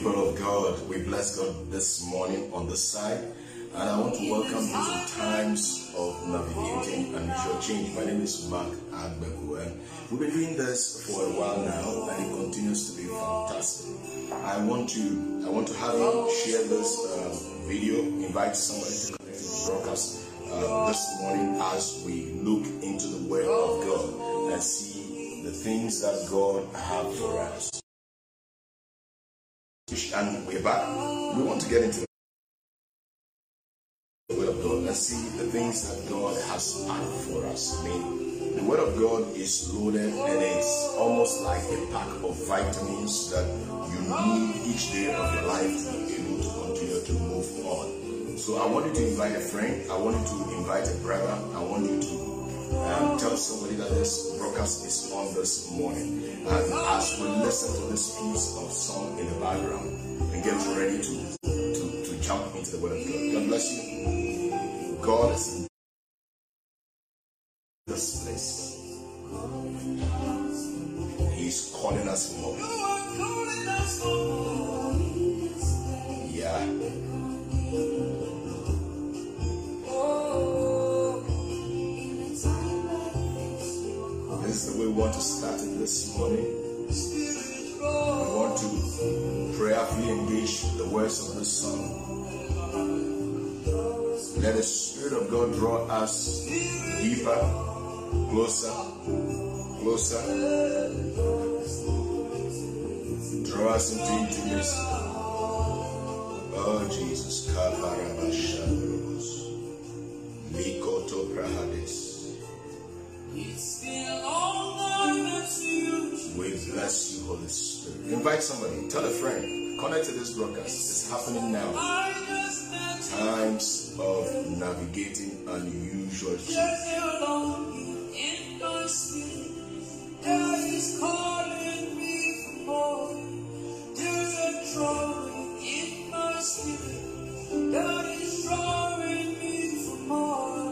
people of God. We bless God this morning on this side. And I want to welcome you to Times of Navigating Unusual Change. My name is Mark Agbeku and we've been doing this for a while now and it continues to be fantastic. I want to I want to have you share this uh, video, invite somebody to connect to the broadcast uh, this morning as we look into the Word of God and see the things that God has for us. And we're back. We want to get into the Word of God. Let's see the things that God has packed for us. I mean, the Word of God is loaded and it's almost like a pack of vitamins that you need each day of your life to be able to continue to move on. So I want you to invite a friend. I want you to invite a brother. I want you to um, tell somebody that this broadcast is on this morning. And as we listen to this piece of song in the background and get ready to, to, to jump into the Word of God. God bless you. God is in this place. He's calling us more. Yeah. Want to start it this morning. We want to prayerfully engage the words of this song. Let the Spirit of God draw us deeper, closer, closer. Draw us into intimacy. Oh Jesus, Kavarabashandros, Likoto Prahades. We bless you, Holy Spirit. Invite somebody, tell a friend, connect to this broadcast. It's happening now. Times of navigating unusual change. God is drawing me for more.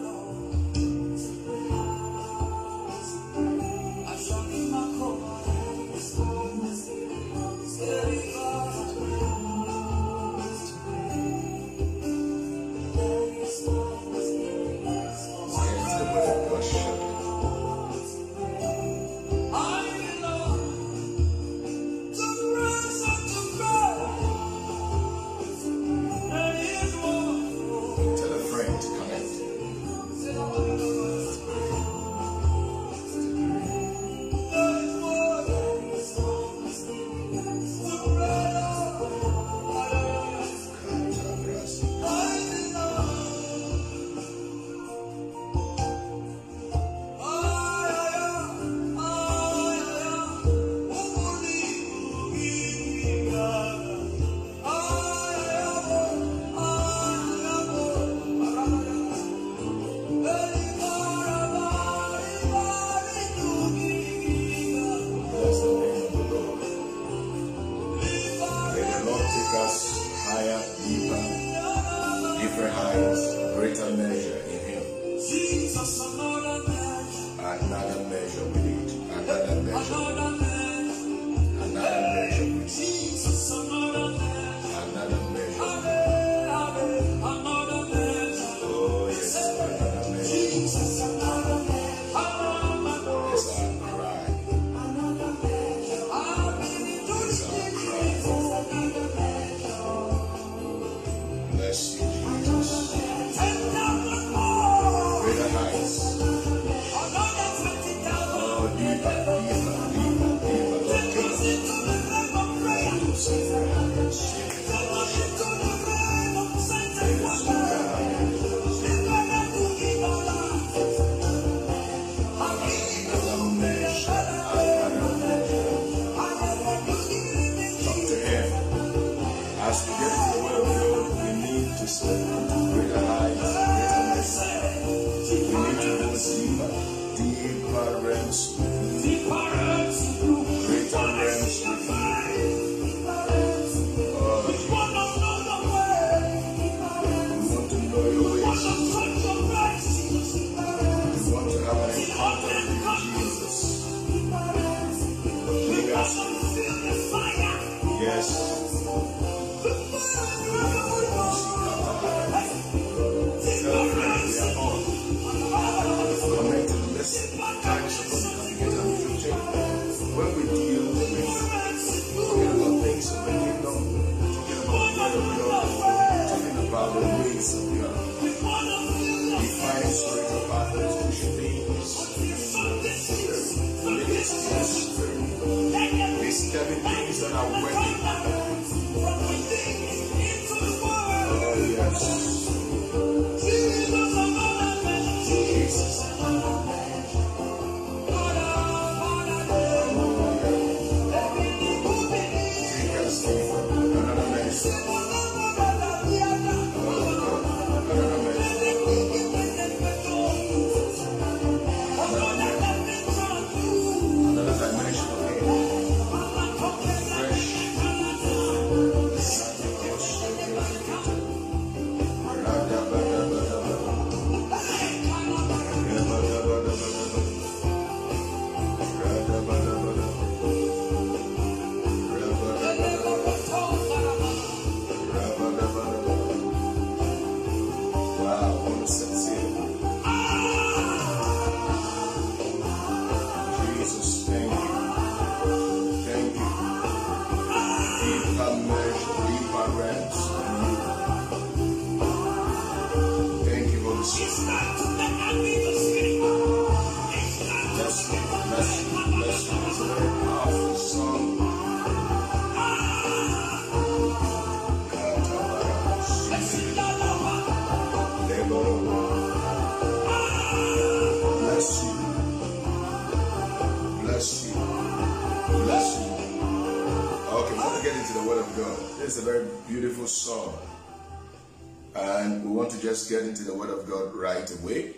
Into the Word of God right away.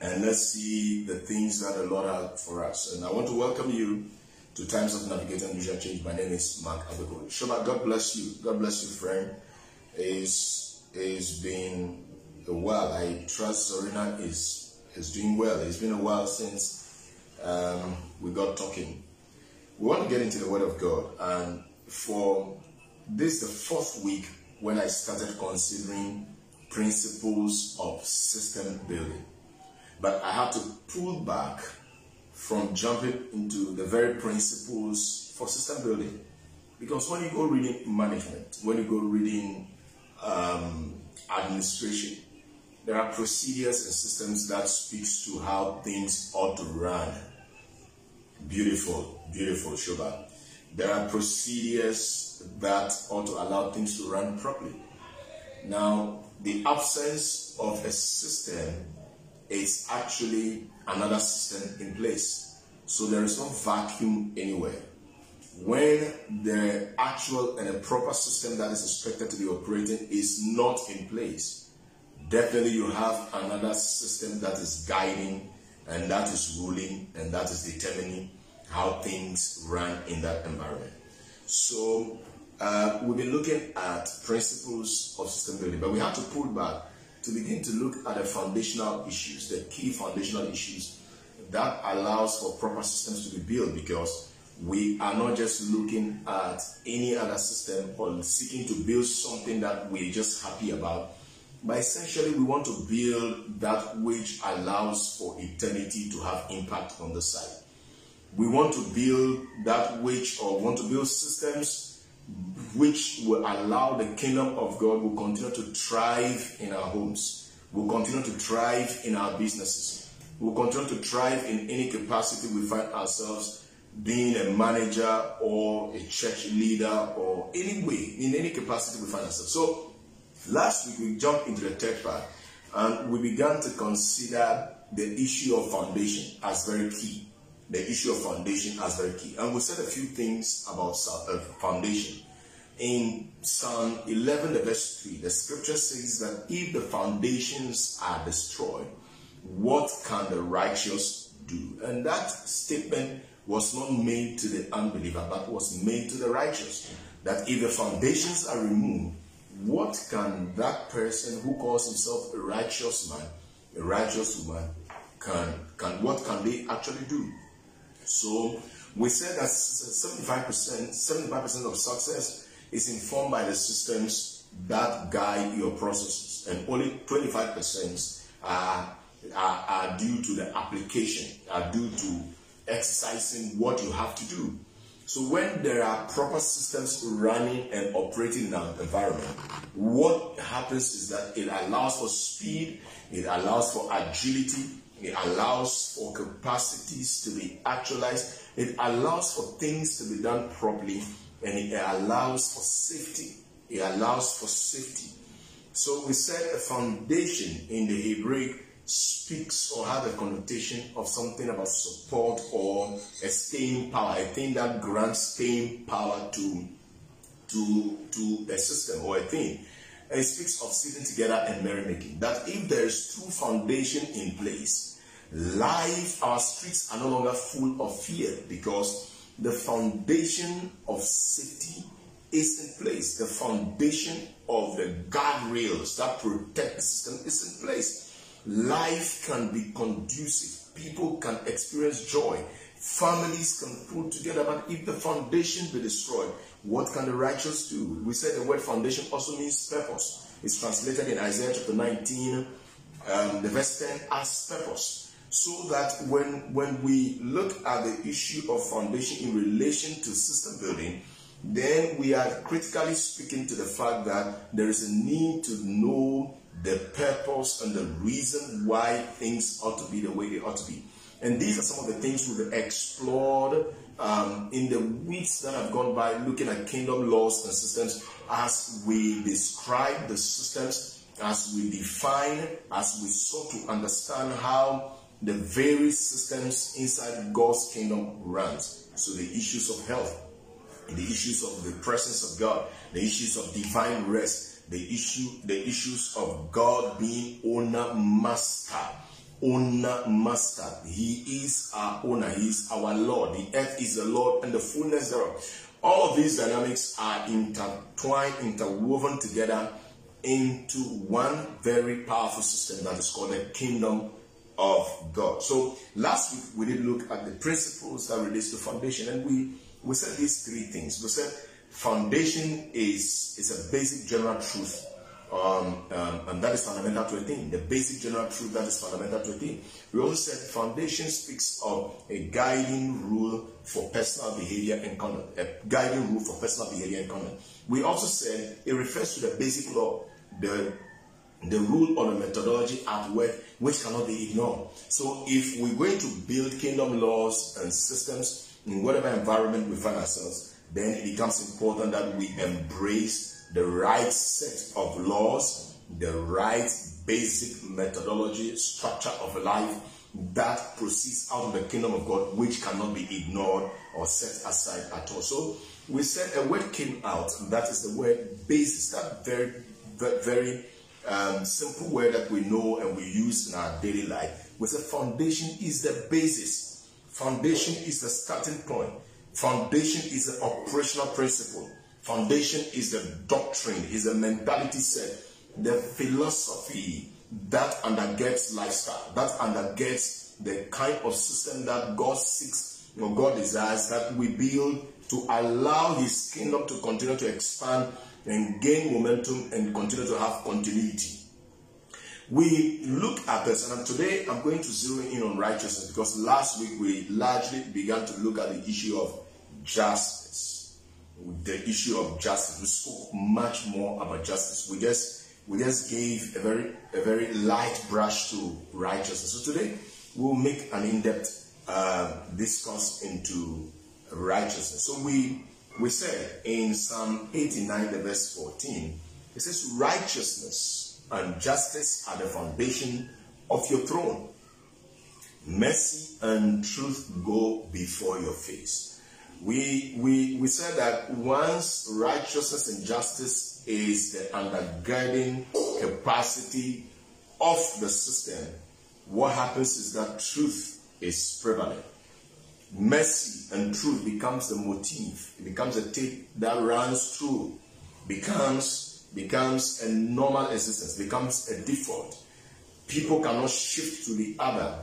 And let's see the things that the Lord has for us. And I want to welcome you to Times of Navigating Vision Change. My name is Mark Abeko. Shoba, God bless you. God bless you, friend. It's, it's been a while. I trust Serena is, is doing well. It's been a while since um, we got talking. We want to get into the Word of God. And for this, the fourth week when I started considering principles of system building. But I had to pull back from jumping into the very principles for system building. Because when you go reading management, when you go reading um, administration, there are procedures and systems that speaks to how things ought to run. Beautiful, beautiful, Shoba. There are procedures that ought to allow things to run properly. Now, the absence of a system is actually another system in place. So there is no vacuum anywhere. When the actual and a proper system that is expected to be operating is not in place, definitely you have another system that is guiding and that is ruling and that is determining how things run in that environment. So uh, we've been looking at principles of system building, but we have to pull back to begin to look at the foundational issues, the key foundational issues that allows for proper systems to be built because we are not just looking at any other system or seeking to build something that we're just happy about, but essentially we want to build that which allows for eternity to have impact on the site. We want to build that which, or want to build systems which will allow the kingdom of God will continue to thrive in our homes, will continue to thrive in our businesses, will continue to thrive in any capacity we find ourselves being a manager or a church leader or any way, in any capacity we find ourselves. So last week we jumped into the third part and we began to consider the issue of foundation as very key. The issue of foundation as very key. And we said a few things about uh, foundation. In Psalm 11, the verse 3, the scripture says that if the foundations are destroyed, what can the righteous do? And that statement was not made to the unbeliever, but was made to the righteous. That if the foundations are removed, what can that person who calls himself a righteous man, a righteous woman, can can what can they actually do? So we said that 75%, 75% of success is informed by the systems that guide your processes, and only 25% are, are, are due to the application, are due to exercising what you have to do. So when there are proper systems running and operating in an environment, what happens is that it allows for speed, it allows for agility, it allows for capacities to be actualized, it allows for things to be done properly, and it allows for safety. It allows for safety. So we said a foundation in the Hebraic speaks or have a connotation of something about support or a staying power, a thing that grants staying power to to to a system or a thing. And it speaks of sitting together and merrymaking. That if there is true foundation in place, life, our streets are no longer full of fear because the foundation of safety is in place. The foundation of the guardrails that protect the system is in place life can be conducive. People can experience joy. Families can pull together. But if the foundation be destroyed, what can the righteous do? We said the word foundation also means purpose. It's translated in Isaiah chapter 19, um, the verse 10 as purpose. So that when when we look at the issue of foundation in relation to system building, then we are critically speaking to the fact that there is a need to know the purpose and the reason why things ought to be the way they ought to be. And these are some of the things we've explored um, in the weeks that have gone by, looking at kingdom laws and systems as we describe the systems, as we define, as we sought to understand how the various systems inside God's kingdom runs. So the issues of health, the issues of the presence of God, the issues of divine rest, the issue, the issues of God being owner master. Owner master. He is our owner. He is our Lord. The earth is the Lord and the fullness thereof. All of these dynamics are intertwined, interwoven together into one very powerful system that is called the kingdom of God. So last week we did look at the principles that relates to foundation, and we we said these three things. We said foundation is, is a basic general truth. Um, um, and that is fundamental to a thing. The basic general truth that is fundamental to a thing. We also said foundation speaks of a guiding rule for personal behavior and conduct. A guiding rule for personal behavior and conduct. We also said it refers to the basic law, the the rule or the methodology at work which cannot be ignored. So if we're going to build kingdom laws and systems in whatever environment we find ourselves, then it becomes important that we embrace the right set of laws, the right basic methodology, structure of life that proceeds out of the kingdom of God, which cannot be ignored or set aside at all. So we said a word came out, and that is the word basis, that very, very um, simple word that we know and we use in our daily life. We said foundation is the basis. Foundation is the starting point. Foundation is the operational principle. Foundation is the doctrine, is a mentality set, the philosophy that undergirds lifestyle, that undergirds the kind of system that God seeks or God desires that we build to allow His kingdom to continue to expand and gain momentum and continue to have continuity. We look at this, and today I'm going to zero in on righteousness because last week we largely began to look at the issue of justice. The issue of justice. We spoke much more about justice. We just we just gave a very a very light brush to righteousness. So today we'll make an in-depth uh, discourse into righteousness. So we we said in Psalm 89, the verse 14, it says, Righteousness and justice are the foundation of your throne. Mercy and truth go before your face. We, we, we said that once righteousness and justice is the undergirding capacity of the system, what happens is that truth is prevalent. Mercy and truth becomes the motif. It becomes a tape that runs through, becomes becomes a normal existence, becomes a default. People cannot shift to the other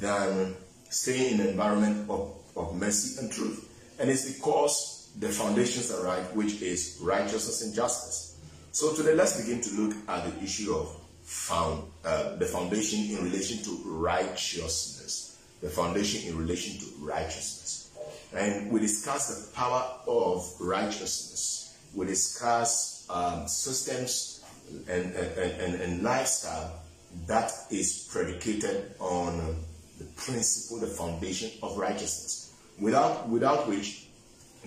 than staying in an environment of, of mercy and truth. And it's because the foundations are right, which is righteousness and justice. So today, let's begin to look at the issue of found uh, the foundation in relation to righteousness. The foundation in relation to righteousness, and we discuss the power of righteousness. We discuss um, systems and, and, and, and lifestyle that is predicated on the principle, the foundation of righteousness, without without which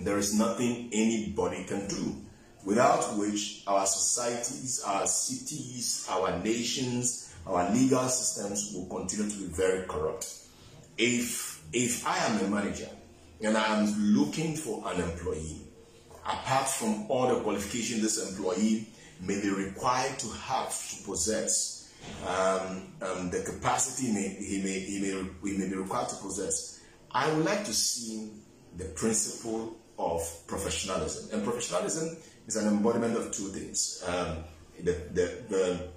there is nothing anybody can do without which our societies, our cities, our nations, our legal systems will continue to be very corrupt. If if I am a manager and I am looking for an employee, apart from all the qualifications this employee may be required to have to possess, um, um, the capacity may, he, may, he, may, he may be required to possess, I would like to see the principle of professionalism. And professionalism is an embodiment of two things um, the, the, the,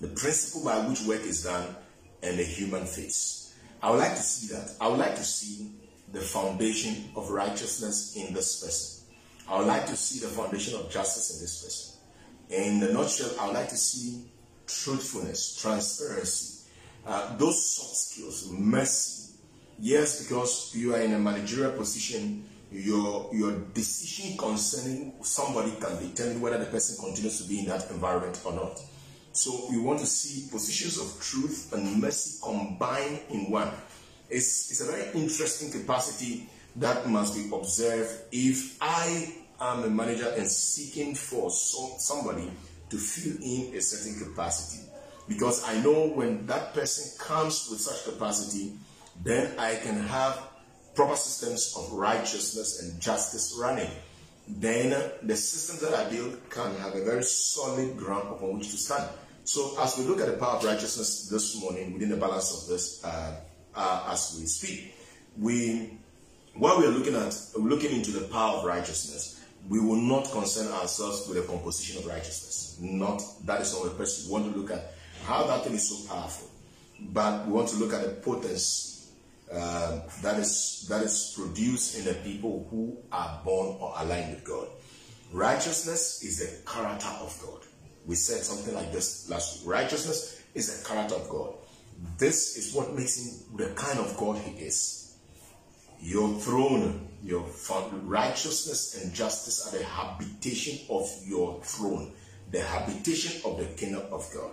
the principle by which work is done and the human face. I would like to see that. I would like to see the foundation of righteousness in this person. I would like to see the foundation of justice in this person. In the nutshell, I would like to see truthfulness, transparency, uh, those soft skills, mercy. Yes, because you are in a managerial position, your your decision concerning somebody can determine whether the person continues to be in that environment or not. So we want to see positions of truth and mercy combined in one. It's, it's a very interesting capacity that must be observed if I am a manager and seeking for some, somebody to fill in a certain capacity. Because I know when that person comes with such capacity, then I can have proper systems of righteousness and justice running, then the systems that I build can have a very solid ground upon which to stand. So, as we look at the power of righteousness this morning within the balance of this, uh, uh, as we speak, we while we are looking at looking into the power of righteousness, we will not concern ourselves with the composition of righteousness. Not that is not the person we want to look at how that thing is so powerful, but we want to look at the potency uh, that is that is produced in the people who are born or aligned with God. Righteousness is the character of God. We said something like this last week. Righteousness is the character of God. This is what makes him the kind of God he is. Your throne, your righteousness and justice are the habitation of your throne, the habitation of the kingdom of God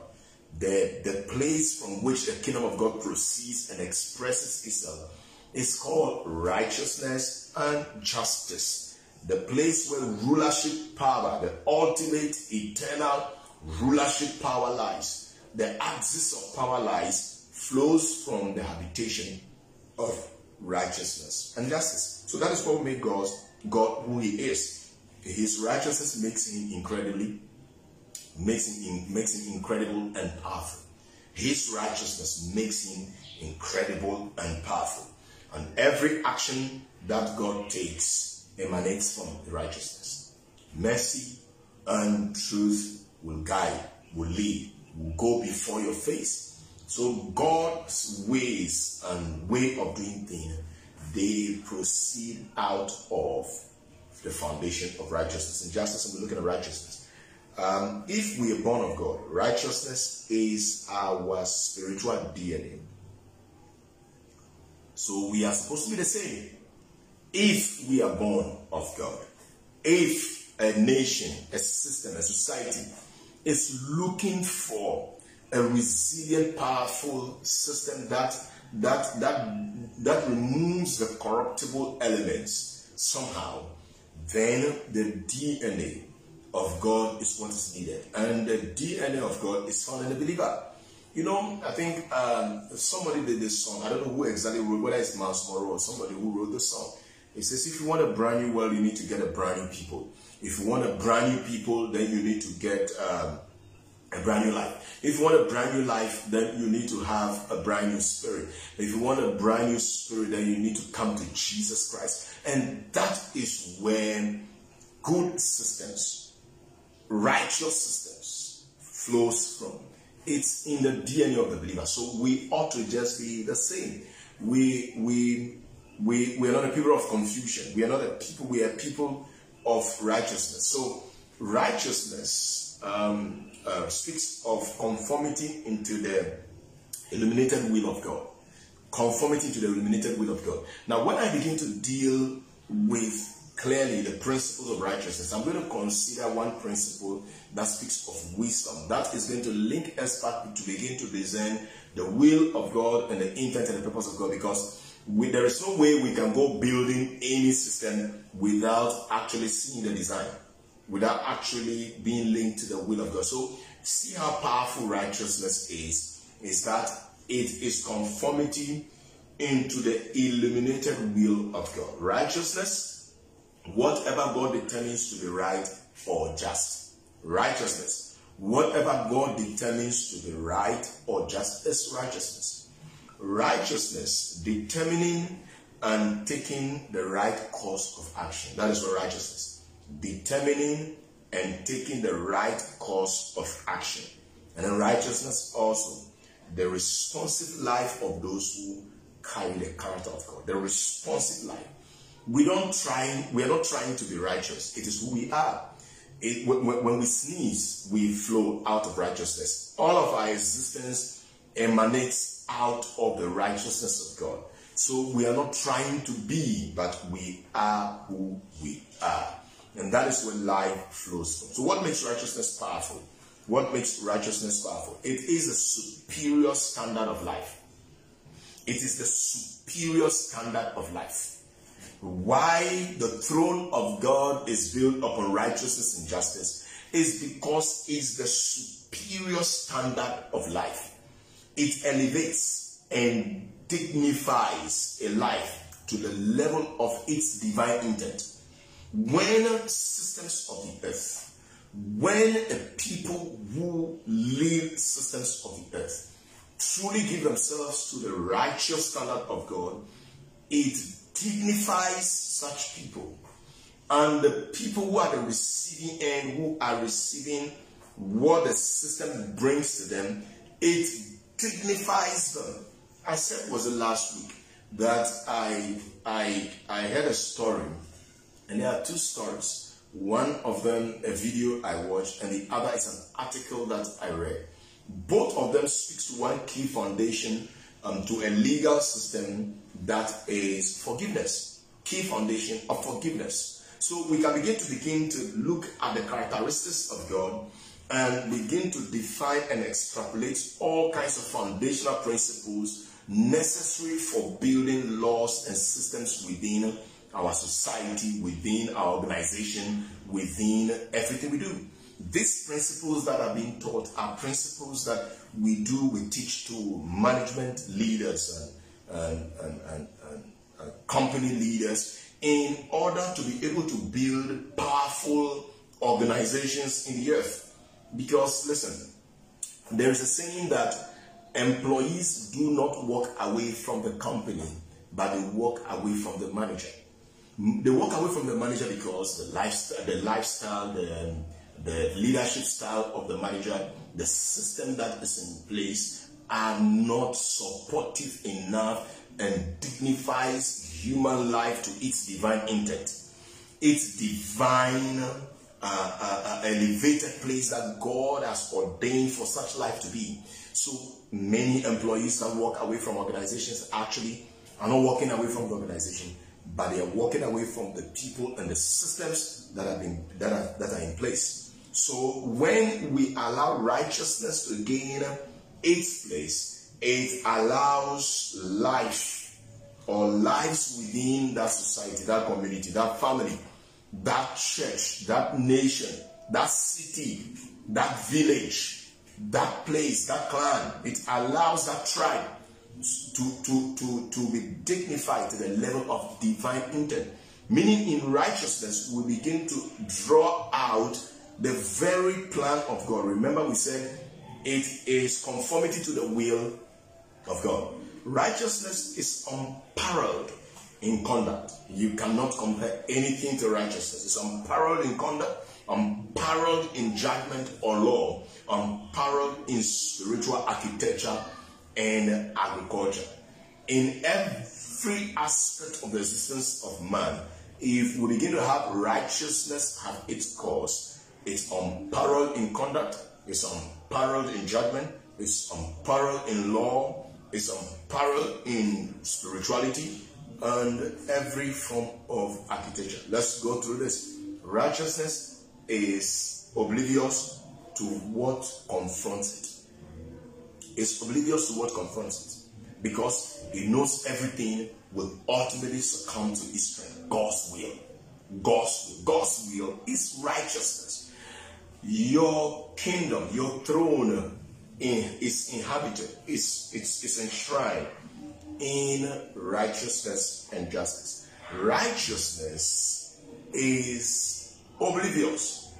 the, the place from which the kingdom of God proceeds and expresses itself is called righteousness and justice. The place where rulership power, the ultimate eternal rulership power lies, the axis of power lies, flows from the habitation of righteousness and justice. So that is what makes God God who He is. His righteousness makes Him incredibly makes him, makes him incredible and powerful. His righteousness makes him incredible and powerful. And every action that God takes emanates from righteousness. Mercy and truth will guide, will lead, will go before your face. So God's ways and way of doing things, they proceed out of the foundation of righteousness and justice. And we're looking at righteousness. Um, if we are born of God, righteousness is our spiritual DNA. So we are supposed to be the same. If we are born of God, if a nation, a system, a society is looking for a resilient, powerful system that that that that removes the corruptible elements somehow, then the DNA of God is what is needed. And the DNA of God is found in the believer. You know, I think um, somebody did this song. I don't know who exactly wrote, whether it's Myles Munroe or somebody who wrote the song. It says, if you want a brand new world, you need to get a brand new people. If you want a brand new people, then you need to get um, a brand new life. If you want a brand new life, then you need to have a brand new spirit. If you want a brand new spirit, then you need to come to Jesus Christ. And that is when good systems righteous systems flows from. It's in the DNA of the believer. So we ought to just be the same. We we We, we are not a people of confusion. We are not a people, we are people of righteousness. So, righteousness um, uh, speaks of conformity into the illuminated will of God. Conformity to the illuminated will of God. Now, when I begin to deal with clearly the principles of righteousness, I'm going to consider one principle that speaks of wisdom. That is going to link us back to begin to discern the will of God and the intent and the purpose of God because we, there is no way we can go building any system without actually seeing the design, without actually being linked to the will of God. So, see how powerful righteousness is, is that it is conformity into the illuminated will of God. Righteousness, whatever God determines to be right or just. Righteousness, whatever God determines to be right or just is righteousness. Righteousness, determining and taking the right course of action. That is what righteousness. Determining and taking the right course of action. And then righteousness also, the responsive life of those who carry the character of God. The responsive life. We don't try, we are not trying to be righteous. It is who we are. It, when, when we sneeze, we flow out of righteousness. All of our existence emanates out of the righteousness of God. So we are not trying to be, but we are who we are. And that is where life flows from. So, what makes righteousness powerful? What makes righteousness powerful? It is a superior standard of life. It is the superior standard of life. Why the throne of God is built upon righteousness and justice is because it's the superior standard of life. It elevates and dignifies a life to the level of its divine intent. When systems of the earth, when a people who live systems of the earth truly give themselves to the righteous standard of God, it dignifies such people. And the people who are the receiving end, who are receiving what the system brings to them, it dignifies them. I said was the last week that I I I heard a story, and there are two stories. One of them a video I watched, and the other is an article that I read. Both of them speaks to one key foundation um, to a legal system that is forgiveness. Key foundation of forgiveness. So we can begin to begin to look at the characteristics of God and begin to define and extrapolate all kinds of foundational principles necessary for building laws and systems within our society, within our organization, within everything we do. These principles that are being taught are principles that we do, we teach to management leaders and, and, and, and, company leaders in order to be able to build powerful organizations in the earth. Because, listen, there is a saying that employees do not walk away from the company, but they walk away from the manager. They walk away from the manager because the lifestyle, the lifestyle, the, the leadership style of the manager, the system that is in place are not supportive enough and dignifies human life to its divine intent, its divine uh, uh, elevated place that God has ordained for such life to be. So many employees that walk away from organizations actually are not walking away from the organization, but they are walking away from the people and the systems that have been that are that are in place. So when we allow righteousness to gain its place, it allows life or lives within that society, that community, that family, that church, that nation, that city, that village, that place, that clan. It allows that tribe to, to, to, to be dignified to the level of divine intent. Meaning, in righteousness, we begin to draw out the very plan of God. Remember, we said it is conformity to the will of God. Righteousness is unparalleled in conduct. You cannot compare anything to righteousness. It's unparalleled in conduct, unparalleled in judgment or law, unparalleled in spiritual architecture and agriculture. In every aspect of the existence of man, if we begin to have righteousness have its course, it's unparalleled in conduct, it's unparalleled in judgment, it's unparalleled in law, it's unparalleled in spirituality, and every form of architecture. Let's go through this. Righteousness is oblivious to what confronts it. It's oblivious to what confronts it because it knows everything will ultimately succumb to its strength. God's will. God's will. God's will is righteousness. Your kingdom, your throne in, is inhabited, is it's, it's enshrined in righteousness and justice. Righteousness is oblivious.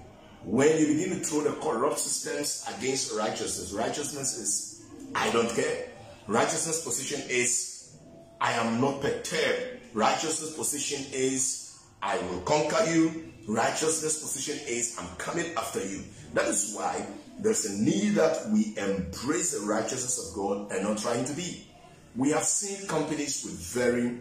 When you begin to throw the corrupt systems against righteousness, righteousness is I don't care. Righteousness position is I am not perturbed. Righteousness position is I will conquer you. Righteousness position is I'm coming after you. That is why there's a need that we embrace the righteousness of God and not trying to be. We have seen companies with very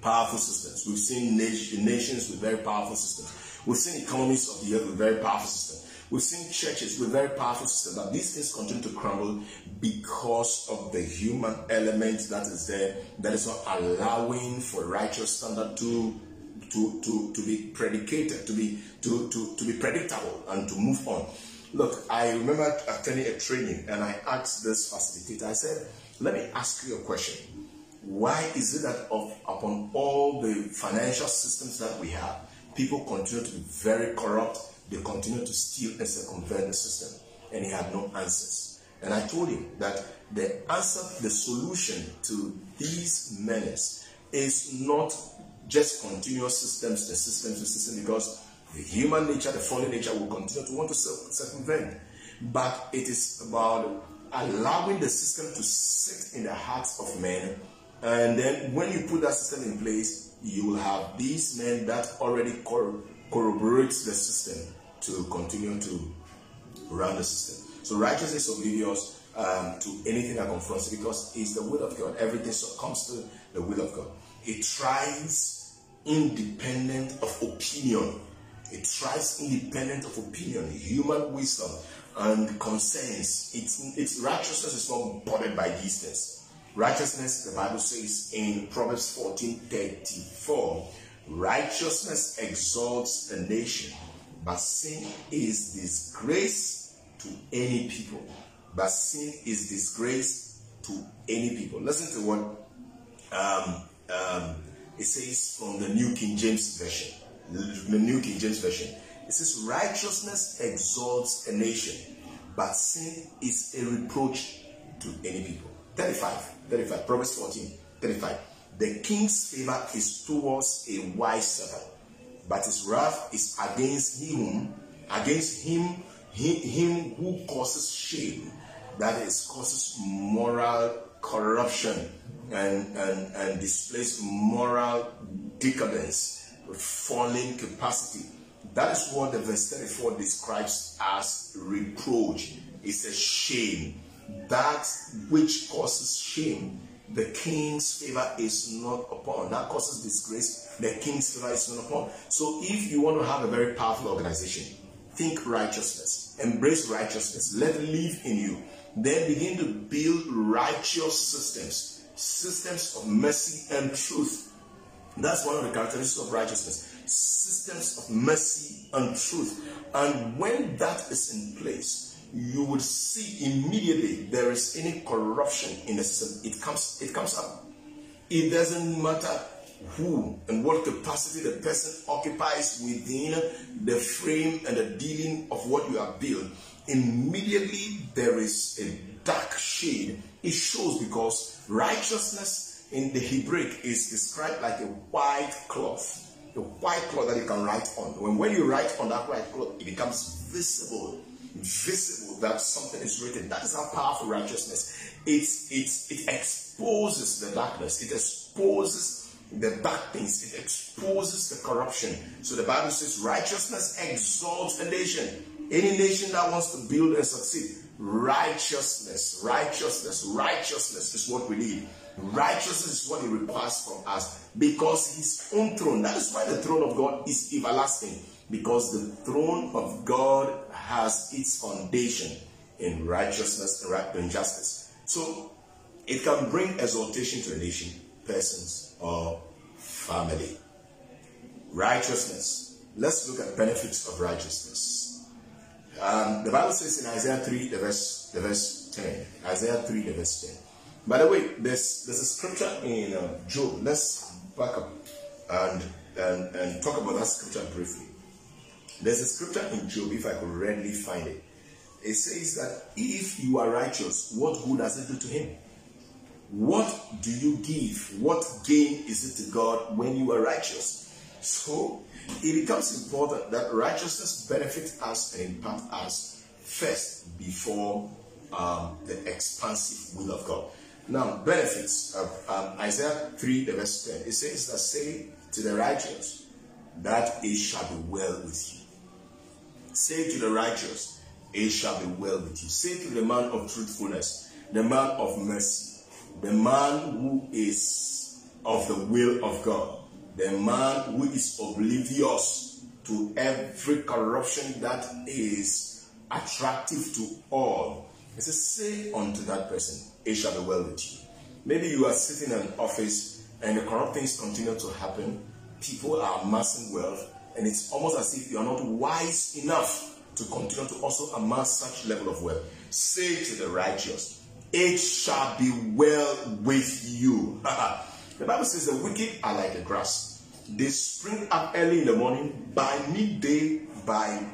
powerful systems. We've seen nations with very powerful systems. We've seen economies of the earth with very powerful systems. We've seen churches with very powerful systems. But these things continue to crumble because of the human element that is there that is not allowing for righteous standard to to, to, to be predicated, to be to, to, to be predictable and to move on. Look, I remember attending a training and I asked this facilitator, I said, let me ask you a question. Why is it that of, upon all the financial systems that we have, people continue to be very corrupt, they continue to steal and circumvent the system? And he had no answers. And I told him that the answer, the solution to these menace is not just continuous systems, the systems, the system, because the human nature, the fallen nature will continue to want to circumvent. But it is about allowing the system to sit in the hearts of men. And then when you put that system in place, you will have these men that already cor- corroborate the system to continue to run the system. So righteousness oblivious um, to anything that confronts it because it's the will of God. Everything succumbs to the will of God. It tries independent of opinion. It tries independent of opinion, human wisdom, and concerns. Its, its righteousness is not bothered by things. Righteousness, the Bible says in Proverbs 14 34, righteousness exalts a nation, but sin is disgrace to any people. But sin is disgrace to any people. Listen to what um, um, it says from the New King James Version. The New King James Version. It says, Righteousness exalts a nation, but sin is a reproach to any people. 35, 35, Proverbs 14, 35. The king's favor is towards a wise servant, but his wrath is against him, against him, him, him who causes shame, that is, causes moral corruption and, and, and displays moral decadence, falling capacity that is what the verse 34 describes as reproach. It's a shame. That which causes shame, the king's favor is not upon. That causes disgrace, the king's favor is not upon. So if you want to have a very powerful organization, think righteousness, embrace righteousness, let it live in you. Then begin to build righteous systems, systems of mercy and truth. That's one of the characteristics of righteousness systems of mercy and truth. And when that is in place, you would see immediately there is any corruption in the system. It comes, it comes up. It doesn't matter who and what capacity the person occupies within the frame and the dealing of what you have built. Immediately there is a dark shade. It shows because righteousness in the Hebraic is described like a white cloth the white cloth that you can write on. When, when you write on that white cloth, it becomes visible, visible that something is written. That is how powerful righteousness. It exposes the darkness. It exposes the bad things. It exposes the corruption. So the Bible says righteousness exalts a nation. Any nation that wants to build and succeed, righteousness, righteousness, righteousness is what we need. Righteousness is what he requires from us because his own throne. That is why the throne of God is everlasting because the throne of God has its foundation in righteousness and justice. So it can bring exaltation to a nation, persons, or family. Righteousness. Let's look at benefits of righteousness. Um, the Bible says in Isaiah 3, the verse, the verse 10. Isaiah 3, the verse 10. By the way, there's, there's a scripture in uh, Job. Let's back up and, and, and talk about that scripture briefly. There's a scripture in Job, if I could readily find it. It says that if you are righteous, what good does it do to him? What do you give? What gain is it to God when you are righteous? So it becomes important that righteousness benefits us and impact us first before um, the expansive will of God. Now, benefits of um, Isaiah 3, the verse 10. It says that say to the righteous that it shall be well with you. Say to the righteous, it shall be well with you. Say to the man of truthfulness, the man of mercy, the man who is of the will of God, the man who is oblivious to every corruption that is attractive to all. It says, say unto that person, it shall be well with you. Maybe you are sitting in an office and the corrupt things continue to happen. People are amassing wealth, and it's almost as if you are not wise enough to continue to also amass such level of wealth. Say to the righteous, It shall be well with you. the Bible says the wicked are like the grass. They spring up early in the morning, by midday, by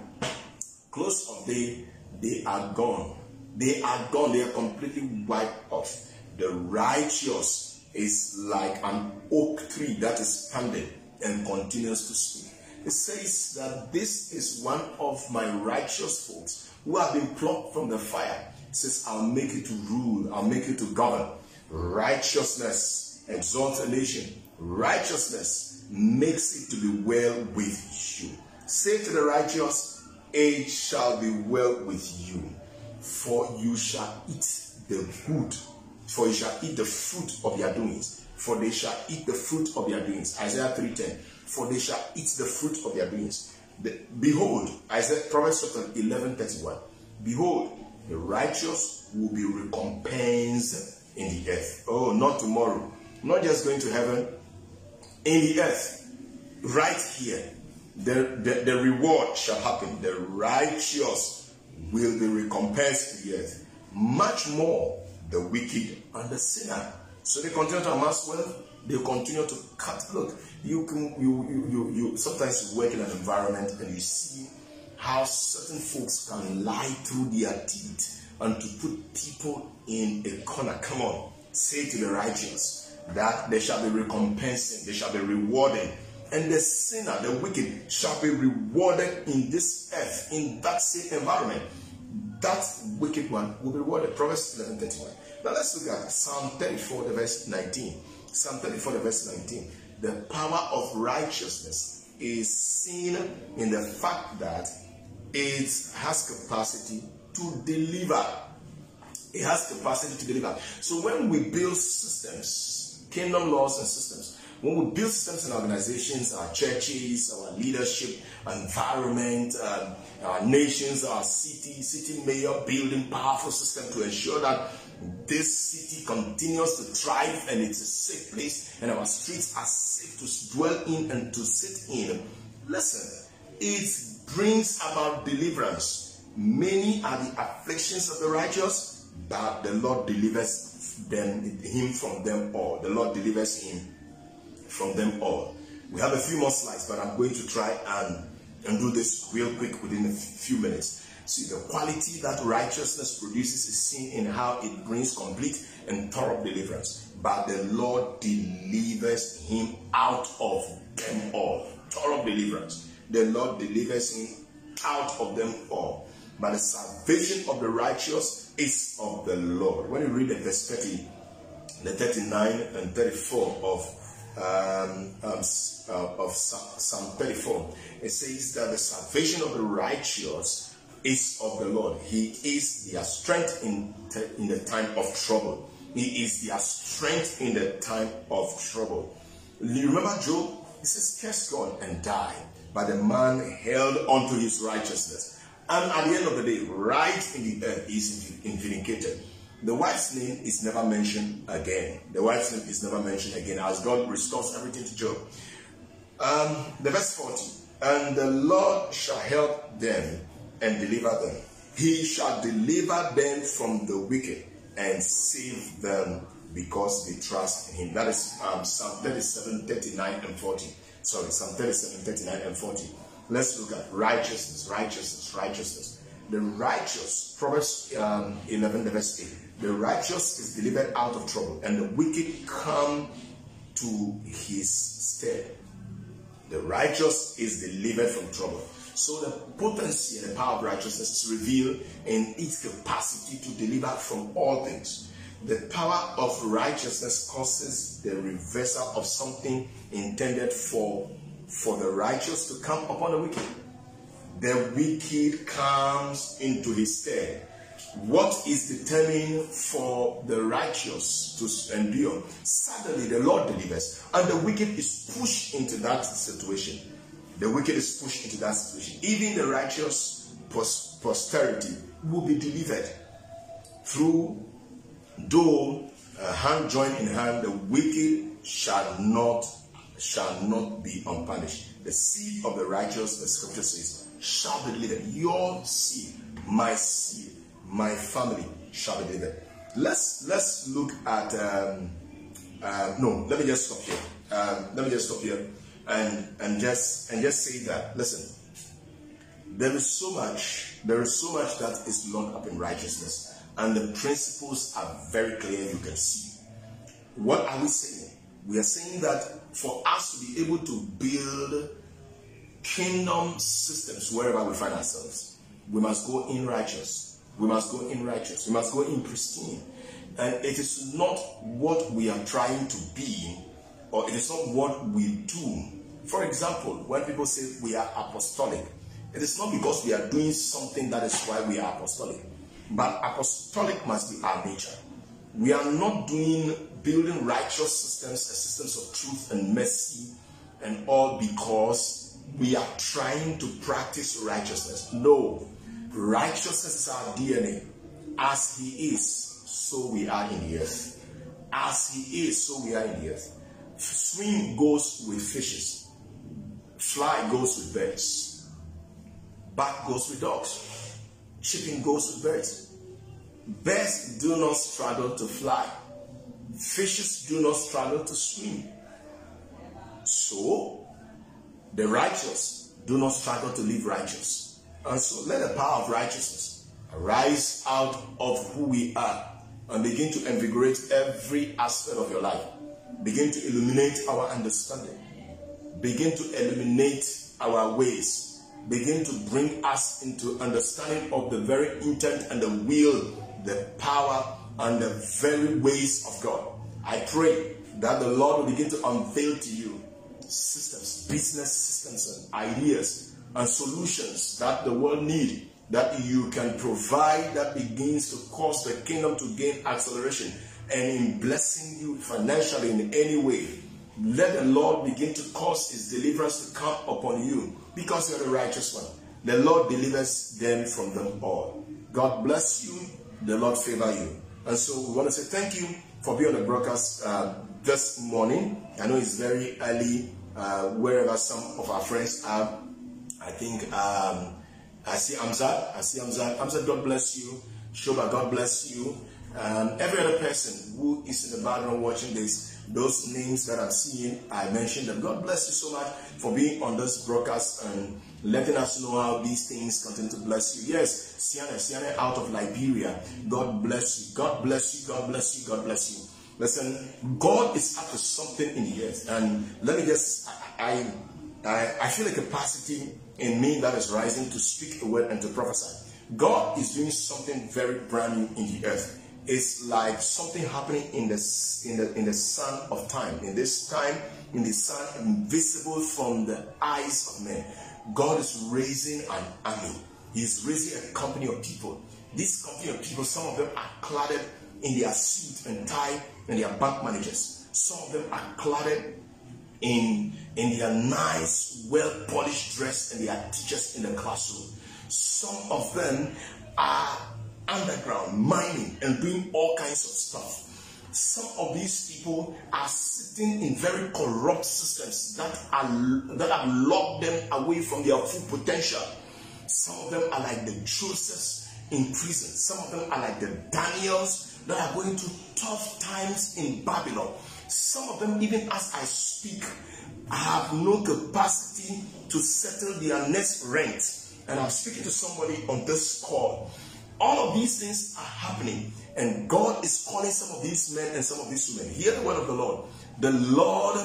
close of day, they are gone. They are gone, they are completely wiped off. The righteous is like an oak tree that is standing and continues to speak. It says that this is one of my righteous folks who have been plucked from the fire. It says, I'll make it to rule, I'll make it to govern. Righteousness exalts a nation. Righteousness makes it to be well with you. Say to the righteous, it shall be well with you, for you shall eat the good, for you shall eat the fruit of your doings, for they shall eat the fruit of their doings. Isaiah 3:10 for they shall eat the fruit of their doings. The, behold, Isaiah Proverbs chapter 11, 31. Behold, the righteous will be recompensed in the earth. Oh, not tomorrow. Not just going to heaven. In the earth. Right here. The, the, the reward shall happen. The righteous will be recompensed earth. Much more the wicked and the sinner. So they continue to amass wealth. They continue to cut. Look, you can you you you, you sometimes you work in an environment and you see how certain folks can lie through their teeth and to put people in a corner. Come on, say to the righteous that they shall be recompensing, they shall be rewarding. And the sinner, the wicked, shall be rewarded in this earth, in that same environment. That wicked one will be rewarded. Proverbs 11 31. Now let's look at Psalm 34, the verse 19. Psalm 34, the verse 19 the power of righteousness is seen in the fact that it has capacity to deliver. It has capacity to deliver. So when we build systems, kingdom laws and systems, when we build systems and organizations, our churches, our leadership, environment, um, our nations, our city, city mayor building powerful system to ensure that this city continues to thrive and it's a safe place and our streets are safe to dwell in and to sit in. Listen, it brings about deliverance. Many are the afflictions of the righteous, but the Lord delivers them him from them all. The Lord delivers him from them all. We have a few more slides, but I'm going to try and, and do this real quick within a few minutes. See, the quality that righteousness produces is seen in how it brings complete and thorough deliverance. But the Lord delivers him out of them all. Thorough deliverance. The Lord delivers him out of them all. But the salvation of the righteous is of the Lord. When you read the verse 30, the 39 and 34 of um, um, uh, of Psalm 34, it says that the salvation of the righteous is of the Lord. He is their strength in, in the time of trouble. He is their strength in the time of trouble. You remember Job? He says, Curse God and die. But the man held on to his righteousness. And at the end of the day, right in the earth is vindicated. The wife's name is never mentioned again. The wife's name is never mentioned again as God restores everything to Job. Um, the verse 40 And the Lord shall help them and deliver them. He shall deliver them from the wicked and save them because they trust in him. That is um, Psalm 37, 39, and 40. Sorry, Psalm 37, 39, and 40. Let's look at righteousness, righteousness, righteousness. The righteous, Proverbs um, 11, verse 8. The righteous is delivered out of trouble, and the wicked come to his stead. The righteous is delivered from trouble. So the potency and the power of righteousness is revealed in its capacity to deliver from all things. The power of righteousness causes the reversal of something intended for, for the righteous to come upon the wicked. The wicked comes into his stead. What is determined for the righteous to endure? Suddenly the Lord delivers, and the wicked is pushed into that situation. The wicked is pushed into that situation. Even the righteous posterity will be delivered through, though uh, hand joined in hand, the wicked shall not shall not be unpunished. The seed of the righteous, the scripture says, shall be delivered. Your seed, my seed, my family shall be delivered. Let's let's look at um, uh, no. Let me just stop here. Um, let me just stop here and and just and just say that. Listen, there is so much. There is so much that is locked up in righteousness, and the principles are very clear. You can see. What are we saying? We are saying that for us to be able to build kingdom systems wherever we find ourselves, we must go in righteous. We must go in righteous. We must go in pristine. And it is not what we are trying to be, or it is not what we do. For example, when people say we are apostolic, it is not because we are doing something that is why we are apostolic. But apostolic must be our nature. We are not doing building righteous systems, systems of truth and mercy, and all because we are trying to practice righteousness. No, righteousness is our DNA. As He is, so we are in the earth. As He is, so we are in the earth. Swim goes with fishes, fly goes with birds, bat goes with dogs, chicken goes with birds. Birds do not struggle to fly, fishes do not struggle to swim. So, the righteous do not struggle to live righteous. And so, let the power of righteousness arise out of who we are and begin to invigorate every aspect of your life. Begin to illuminate our understanding. Begin to illuminate our ways. Begin to bring us into understanding of the very intent and the will, the power, and the very ways of God. I pray that the Lord will begin to unveil to you systems, business systems, and ideas and solutions that the world need that you can provide that begins to cause the kingdom to gain acceleration and in blessing you financially in any way. Let the Lord begin to cause his deliverance to come upon you because you're the righteous one. The Lord delivers them from them all. God bless you. The Lord favor you. And so we want to say thank you for being on the broadcast uh, this morning. I know it's very early uh, wherever some of our friends are. I think um, I see Amzad. I see Amzad. Amzad, God bless you. Shoba, God bless you. Um, every other person who is in the background watching this, those names that I'm seeing, I mentioned them. God bless you so much for being on this broadcast and letting us know how these things continue to bless you. Yes, Siana, Siana out of Liberia. God bless you. God bless you. God bless you. God bless you. Listen, God is up to something in the earth. And let me just, I, I, I feel a capacity in me that is rising to speak a word and to prophesy. God is doing something very brand new in the earth. It's like something happening in the in the in the sun of time. In this time, in the sun, invisible from the eyes of men. God is raising an army. He's raising a company of people. This company of people, some of them are cladded in their suit and tie and their bank managers. Some of them are clad in, in their nice, well polished dress and they are teachers in the classroom. Some of them are underground mining and doing all kinds of stuff. Some of these people are sitting in very corrupt systems that are that have locked them away from their full potential. Some of them are like the Josephs in prison. Some of them are like the Daniels that are going through tough times in Babylon. Some of them, even as I speak, have no capacity to settle their next rent. And I'm speaking to somebody on this call. All of these things are happening, and God is calling some of these men and some of these women. Hear the word of the Lord. The Lord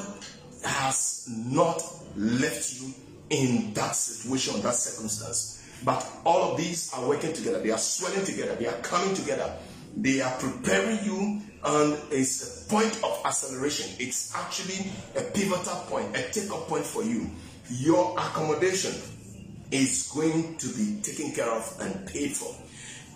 has not left you in that situation, that circumstance. But all of these are working together. They are swelling together. They are coming together. They are preparing you, and it's a point of acceleration. It's actually a pivotal point, a take-up point for you. Your accommodation is going to be taken care of and paid for.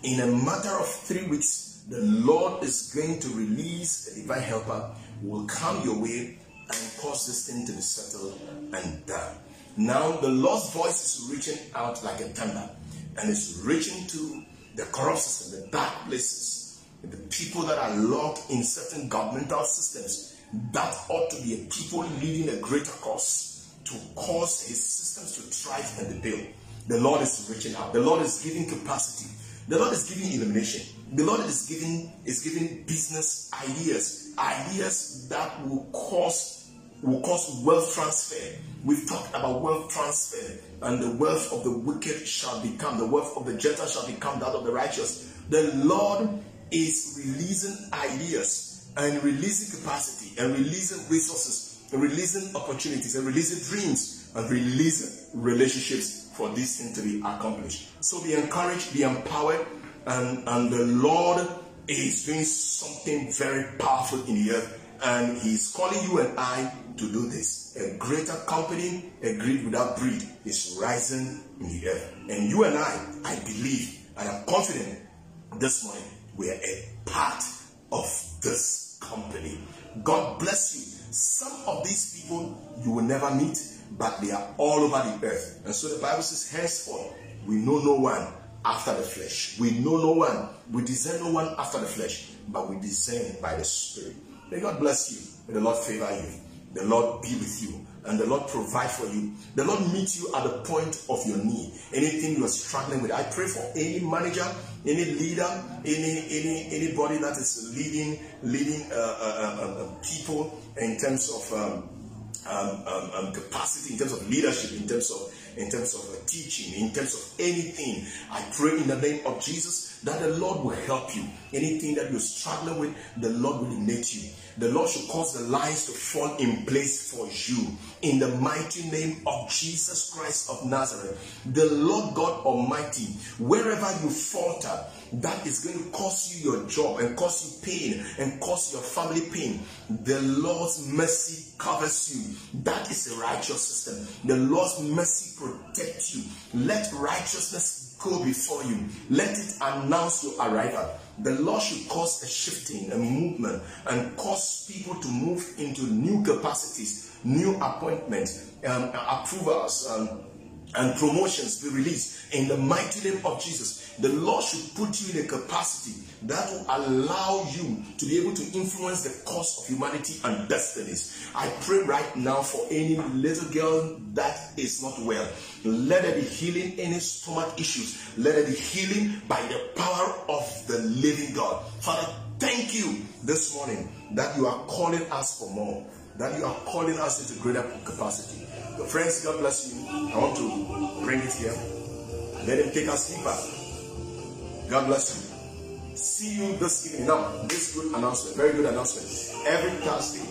In a matter of three weeks, the Lord is going to release a divine helper who will come your way and cause this thing to be settled and done. Now, the Lord's voice is reaching out like a thunder and it's reaching to the corrupt system, the dark places, the people that are locked in certain governmental systems that ought to be a people leading a greater cause to cause his systems to thrive and be built. The Lord is reaching out. The Lord is giving capacity. The Lord is giving illumination. The Lord is giving is giving business ideas, ideas that will cause will cause wealth transfer. We've talked about wealth transfer, and the wealth of the wicked shall become the wealth of the Gentile shall become that of the righteous. The Lord is releasing ideas and releasing capacity and releasing resources and releasing opportunities and releasing dreams and releasing relationships for this thing to be accomplished. So be encouraged, be empowered, and, and the Lord is doing something very powerful in the earth, and He's calling you and I to do this. A greater company, a greed without breed, is rising in the earth. And you and I, I believe, and I'm confident this morning, we are a part of this company. God bless you. Some of these people you will never meet, but they are all over the earth. And so the Bible says, henceforth, we know no one after the flesh. We know no one. We discern no one after the flesh, but we discern by the Spirit. May God bless you. May the Lord favor you. The Lord be with you. And the Lord provide for you. The Lord meet you at the point of your need. Anything you are struggling with. I pray for any manager, any leader, any any anybody that is leading leading uh, uh, uh, people in terms of um, um, um, capacity, in terms of leadership, in terms of in terms of uh, teaching, in terms of anything. I pray in the name of Jesus that the Lord will help you. Anything that you're struggling with, the Lord will innate you. The Lord should cause the lines to fall in place for you. In the mighty name of Jesus Christ of Nazareth, the Lord God Almighty, wherever you falter, that is going to cost you your job and cost you pain and cost your family pain. The Lord's mercy covers you. That is a righteous system. The Lord's mercy protects you. Let righteousness go before you. Let it announce your arrival. The Lord should cause a shifting, a movement, and cause people to move into new capacities, new appointments, um, approvals, um, and promotions be released in the mighty name of Jesus. The Lord should put you in a capacity that will allow you to be able to influence the course of humanity and destinies. I pray right now for any little girl that is not well. Let there be healing any stomach issues. Let there be healing by the power of the living God. Father, thank you this morning that you are calling us for more, that you are calling us into greater capacity. Your friends, God bless you. I want to bring it here. Let him take us deeper. God bless you. See you this evening. Now, this good announcement, very good announcement. Every Thursday,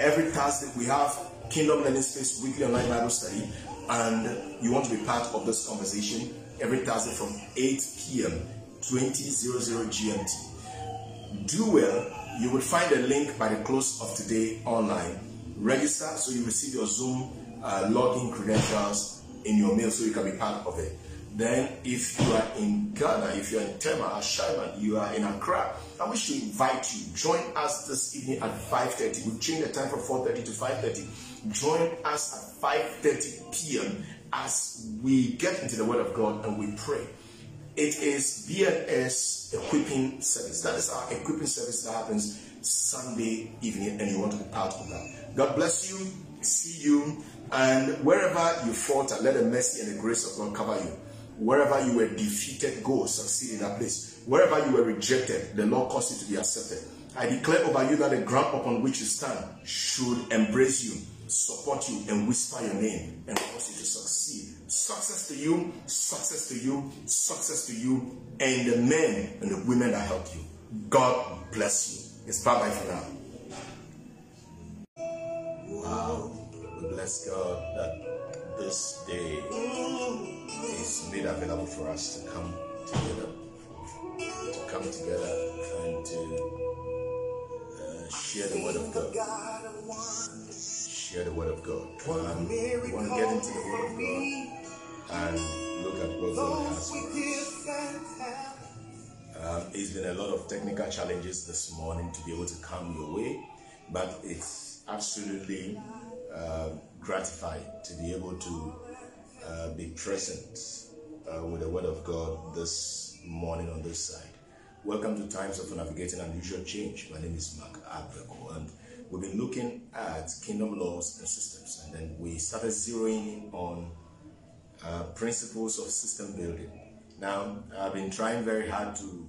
every Thursday we have Kingdom Learning Space weekly online Bible study, and you want to be part of this conversation every Thursday from 8 p.m. 2000 GMT. Do well. You will find a link by the close of today online. Register so you receive your Zoom uh, login credentials in your mail so you can be part of it. Then, if you are in Ghana, if you are in Tema, Ashaiman, you are in Accra, I wish to invite you. Join us this evening at 5.30. We've changed the time from 4.30 to 5.30. Join us at 5.30 p.m. as we get into the Word of God and we pray. It is BNS equipping service. That is our equipping service that happens Sunday evening, and you want to be part of that. God bless you. See you. And wherever you falter, let the mercy and the grace of God cover you. Wherever you were defeated, go succeed in that place. Wherever you were rejected, the Lord caused you to be accepted. I declare over you that the ground upon which you stand should embrace you, support you, and whisper your name and cause you to succeed. Success to you, success to you, success to you, and the men and the women that help you. God bless you. It's bye bye for now. Wow. We bless God that this day is made available for us to come together, to come together and to uh, share the word of God. Share the word of God. Um, we want to get into the word of God and look at what God has for us. Um, it's been a lot of technical challenges this morning to be able to come your way, but it's absolutely uh, gratifying to be able to uh, be present uh, with the Word of God this morning on this side. Welcome to Times of Navigating Unusual Change. My name is Mark Abreko, and we've been looking at kingdom laws and systems, and then we started zeroing in on uh, principles of system building. Now, I've been trying very hard to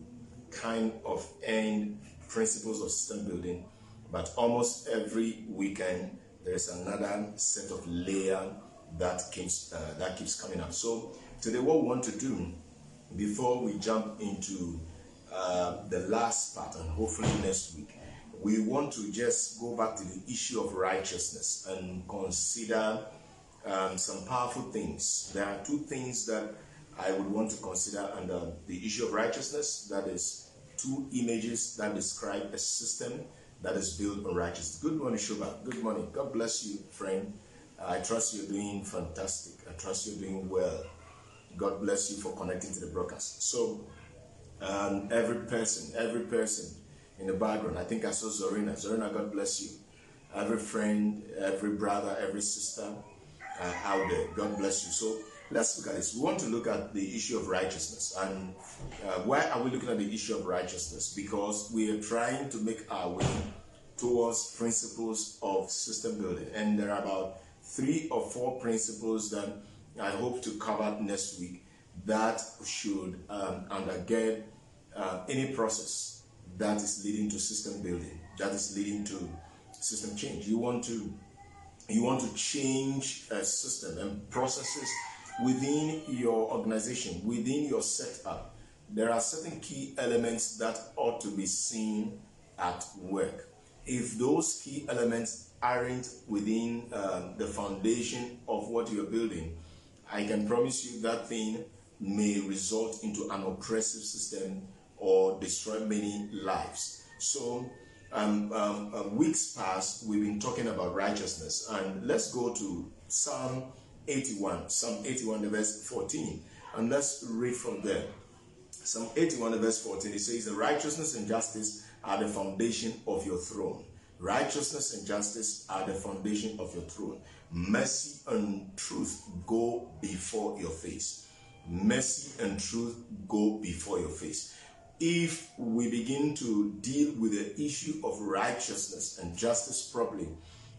kind of end principles of system building, but almost every weekend there's another set of layer that keeps uh, that keeps coming up. So today, what we want to do before we jump into uh, the last part, and hopefully next week, we want to just go back to the issue of righteousness and consider um, some powerful things. There are two things that I would want to consider under the issue of righteousness. That is two images that describe a system that is built on righteousness. Good morning, Shuba. Good morning. God bless you, friend. I trust you're doing fantastic. I trust you're doing well. God bless you for connecting to the broadcast. So, um, every person, every person in the background, I think I saw Zorina. Zorina, God bless you. Every friend, every brother, every sister uh, out there, God bless you. So, let's look at this. We want to look at the issue of righteousness. And uh, why are we looking at the issue of righteousness? Because we are trying to make our way towards principles of system building. And there are about three or four principles that I hope to cover next week that should um, undergird uh, any process that is leading to system building, that is leading to system change. You want to you want to change a system and processes within your organization, within your setup. There are certain key elements that ought to be seen at work. If those key elements aren't within um, the foundation of what you're building, I can promise you that thing may result into an oppressive system or destroy many lives. So, um, um, um, weeks past, we've been talking about righteousness, and let's go to Psalm 81, Psalm 81, verse 14, and let's read from there. Psalm 81, verse 14, it says, The righteousness and justice are the foundation of your throne. Righteousness and justice are the foundation of your throne. Mercy and truth go before your face. Mercy and truth go before your face. If we begin to deal with the issue of righteousness and justice properly,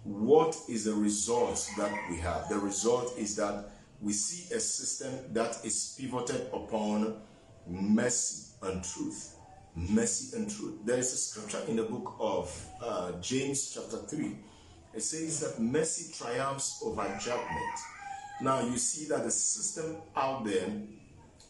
what is the result that we have? The result is that we see a system that is pivoted upon mercy and truth. Mercy and truth. There is a scripture in the book of uh, James, chapter 3. It says that mercy triumphs over judgment. Now you see that the system out there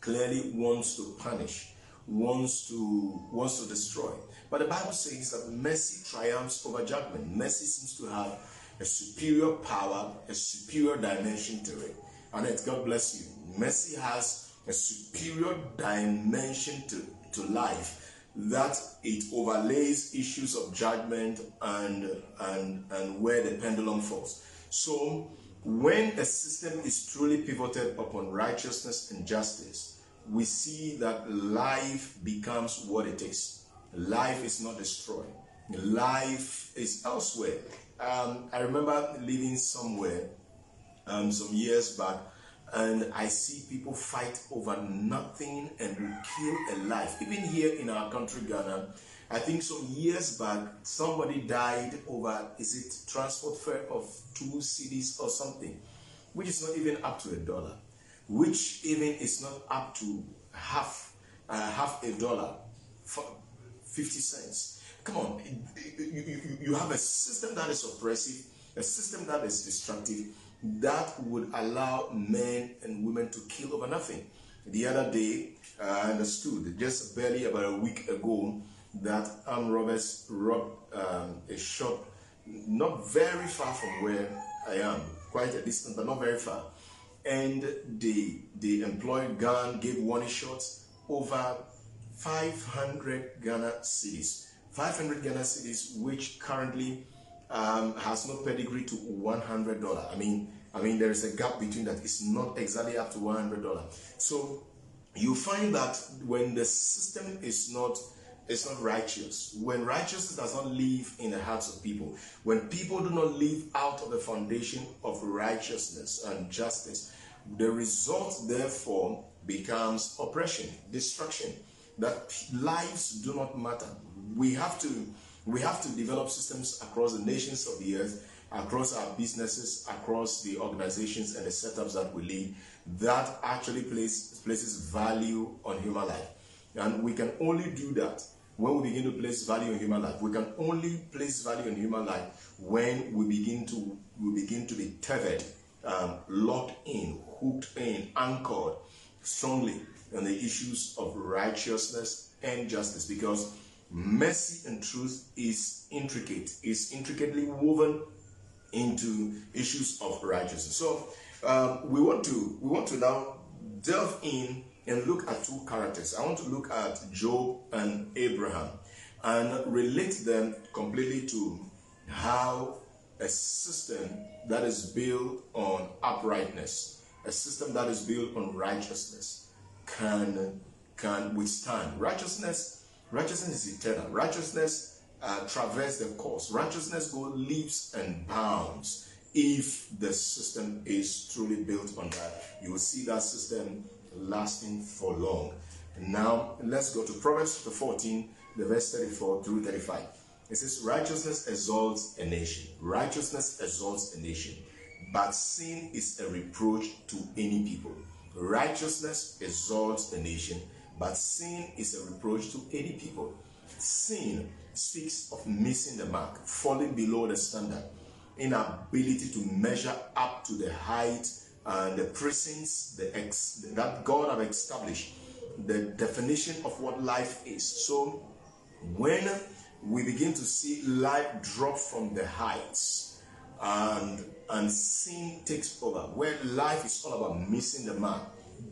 clearly wants to punish, wants to wants to destroy. But the Bible says that mercy triumphs over judgment. Mercy seems to have a superior power, a superior dimension to it. And it, God bless you. Mercy has a superior dimension to, to life that it overlays issues of judgment and and and where the pendulum falls. So when a system is truly pivoted upon righteousness and justice, we see that life becomes what it is. Life is not destroyed. Life is elsewhere. Um, I remember living somewhere um, some years back, and I see people fight over nothing and kill a life. Even here in our country, Ghana, I think some years back, somebody died over, is it transport fare of two cedis or something, which is not even up to a dollar, which even is not up to half, uh, half a dollar, for 50 cents. Come on, you, you, you have a system that is oppressive, a system that is destructive, that would allow men and women to kill over nothing. The other day, I understood just barely about a week ago that armed robbers robbed um, a shop not very far from where I am, quite a distance, but not very far. And the, they employed gun, gave warning shots over 500 Ghana cedis. 500 Ghana cedis, which currently um, has no pedigree to $100. I mean, I mean, there is a gap between that. It's not exactly up to $100. So you find that when the system is not it's not righteous. When righteousness does not live in the hearts of people, when people do not live out of the foundation of righteousness and justice, the result therefore becomes oppression, destruction. That lives do not matter. We have to we have to develop systems across the nations of the earth, across our businesses, across the organizations and the setups that we lead that actually place, places value on human life. And we can only do that when we begin to place value in human life. We can only place value in human life when we begin to we begin to be tethered, um, locked in, hooked in, anchored strongly on the issues of righteousness and justice. Because mercy and truth is intricate, is intricately woven into issues of righteousness. So um, we want to we want to now delve in and look at two characters. I want to look at Job and Abraham and relate them completely to how a system that is built on uprightness, a system that is built on righteousness, can can withstand righteousness. Righteousness is eternal. Righteousness uh, traverses the course. Righteousness goes leaps and bounds. If the system is truly built on that, you will see that system lasting for long. Now, let's go to Proverbs 14, the verse 34 through 35. It says, Righteousness exalts a nation. Righteousness exalts a nation. But sin is a reproach to any people. Righteousness exalts a nation. But sin is a reproach to any people. Sin speaks of missing the mark, falling below the standard, inability to measure up to the height and the presence the ex, that God have established, the definition of what life is. So when we begin to see life drop from the heights and and sin takes over, where life is all about missing the mark,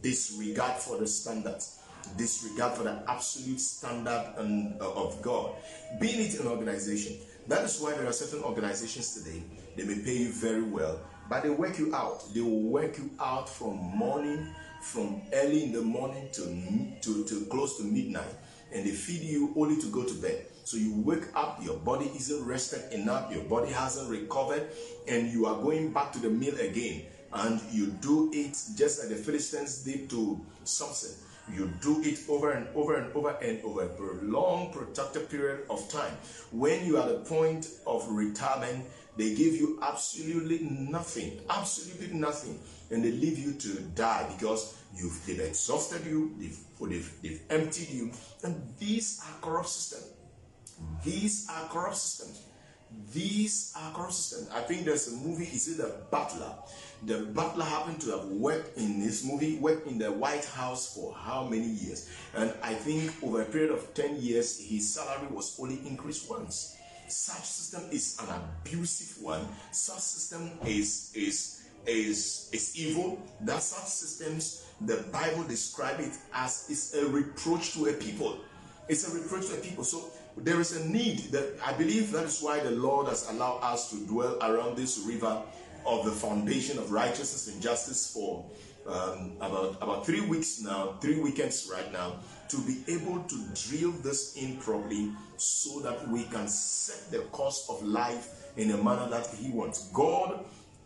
disregard for the standards, disregard for the absolute standard and, uh, of God, being it an organization. That is why there are certain organizations today, they may pay you very well, but they work you out. They will work you out from morning, from early in the morning to, to, to close to midnight. And they feed you only to go to bed. So you wake up, your body isn't rested enough, your body hasn't recovered, and you are going back to the meal again. And you do it just like the Philistines did to Samson. You do it over and over and over and over a prolonged, protracted period of time. When you are at the point of retirement, they give you absolutely nothing, absolutely nothing, and they leave you to die because you've they've exhausted you, they've, they've, they've emptied you, and these are corrupt systems. These are corrupt systems. These are corrupt systems. I think there's a movie, is it The Butler? The butler happened to have worked in this movie, worked in the White House for how many years? And I think over a period of 10 years, his salary was only increased once. Such system is an abusive one. Such system is is is is evil. That such systems, the Bible describe it as is a reproach to a people. It's a reproach to a people. So there is a need that I believe that is why the Lord has allowed us to dwell around this river of the foundation of righteousness and justice for um, about about three weeks now, three weekends right now, to be able to drill this in properly so that we can set the course of life in a manner that He wants. God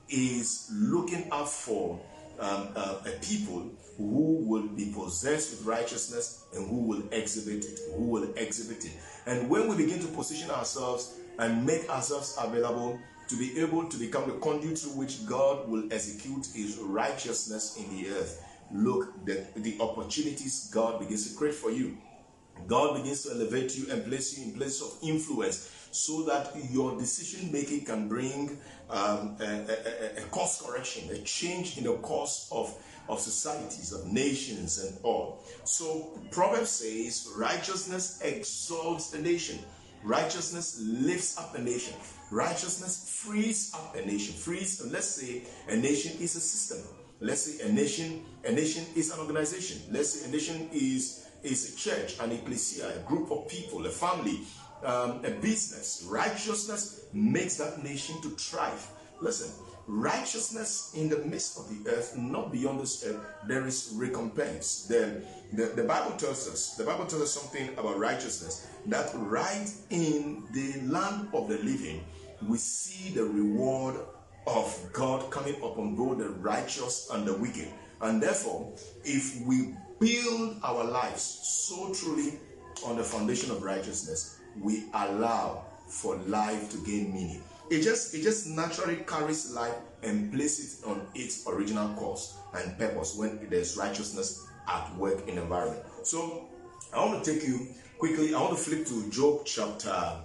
is looking out for um, uh, a people who will be possessed with righteousness and who will exhibit it, who will exhibit it. And when we begin to position ourselves and make ourselves available to be able to become the conduit through which God will execute his righteousness in the earth, look, the, the opportunities God begins to create for you. God begins to elevate you and place you in places of influence so that your decision making can bring um, a, a, a, course correction, a change in the course of, of societies, of nations, and all. So, Proverbs says, righteousness exalts the nation, righteousness lifts up a nation, righteousness frees up a nation. Frees, let's say a nation is a system. Let's say a nation, a nation is an organization. Let's say a nation is is a church, an ecclesia, a group of people, a family, um, a business. Righteousness makes that nation to thrive. Listen, righteousness in the midst of the earth, not beyond this earth, there is recompense. The, the, the Bible tells us, the Bible tells us something about righteousness, that right in the land of the living, we see the reward of God coming upon both the righteous and the wicked. And therefore, if we build our lives so truly on the foundation of righteousness, we allow for life to gain meaning. It just it just naturally carries life and places it on its original course and purpose when there's righteousness at work in the environment. So I want to take you quickly. I want to flip to Job chapter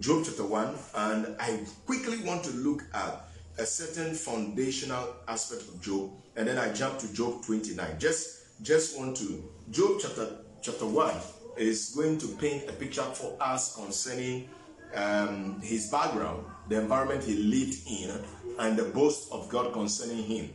Job chapter one, and I quickly want to look at a certain foundational aspect of Job, and then I jump to Job 29. Just just want to Job chapter chapter 1 is going to paint a picture for us concerning um, his background, the environment he lived in, and the boast of God concerning him.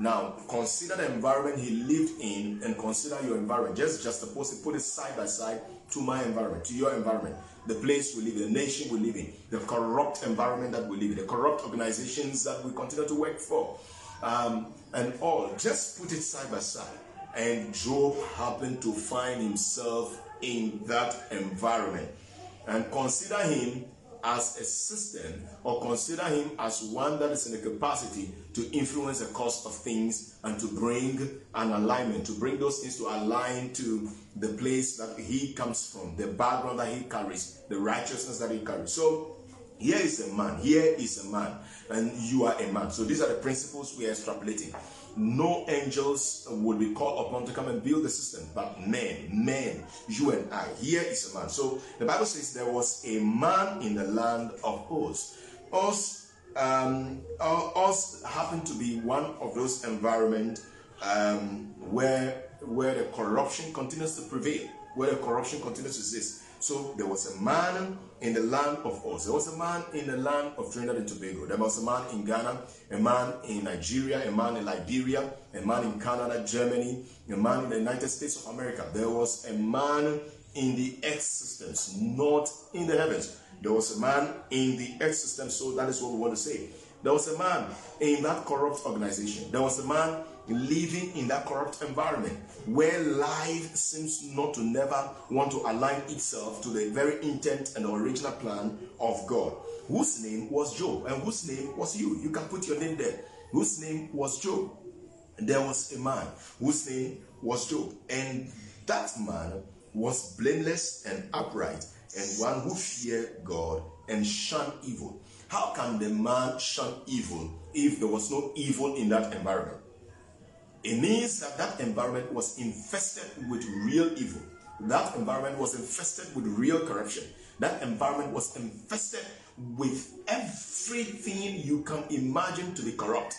Now, consider the environment he lived in and consider your environment. Just just suppose it, put it side by side to my environment, to your environment, the place we live in, the nation we live in, the corrupt environment that we live in, the corrupt organizations that we continue to work for, um, and all. Just put it side by side and Job happened to find himself in that environment. And consider him as a system or consider him as one that is in the capacity to influence the course of things and to bring an alignment, to bring those things to align to the place that he comes from, the background that he carries, the righteousness that he carries. So here is a man, here is a man, and you are a man. So these are the principles we are extrapolating no angels would be called upon to come and build the system, but men, men, you and I. Here is a man. So the Bible says there was a man in the land of Uz. Uz, um, Uz happened to be one of those environments um, where where the corruption continues to prevail, where the corruption continues to exist. So there was a man in the land of Uz. There was a man in the land of Trinidad and Tobago. There was a man in Ghana, a man in Nigeria, a man in Liberia, a man in Canada, Germany, a man in the United States of America. There was a man in the systems, not in the heavens. There was a man in the system, so that is what we want to say. There was a man in that corrupt organization. There was a man living in that corrupt environment where life seems not to never want to align itself to the very intent and original plan of God. Whose name was Job and whose name was you? You can put your name there. Whose name was Job? There was a man whose name was Job, and that man was blameless and upright, and one who feared God and shunned evil. How can the man shun evil if there was no evil in that environment? It means that that environment was infested with real evil. That environment was infested with real corruption. That environment was infested with everything you can imagine to be corrupt.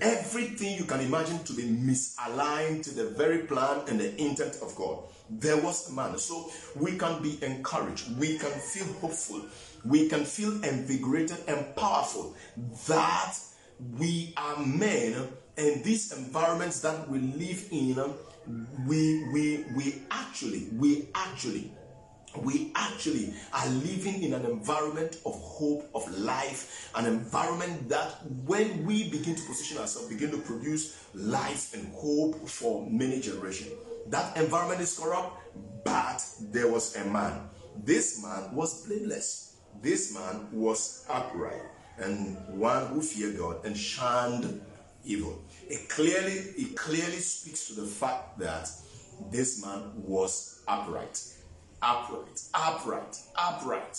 Everything you can imagine to be misaligned to the very plan and the intent of God. There was a man. So we can be encouraged. We can feel hopeful. We can feel invigorated and powerful that we are men and these environments that we live in we we we actually we actually we actually are living in an environment of hope, of life, an environment that when we begin to position ourselves, begin to produce life and hope for many generations. That environment is corrupt, but there was a man. This man was blameless. This man was upright and one who feared God and shunned evil. It clearly, it clearly speaks to the fact that this man was upright upright, upright, upright,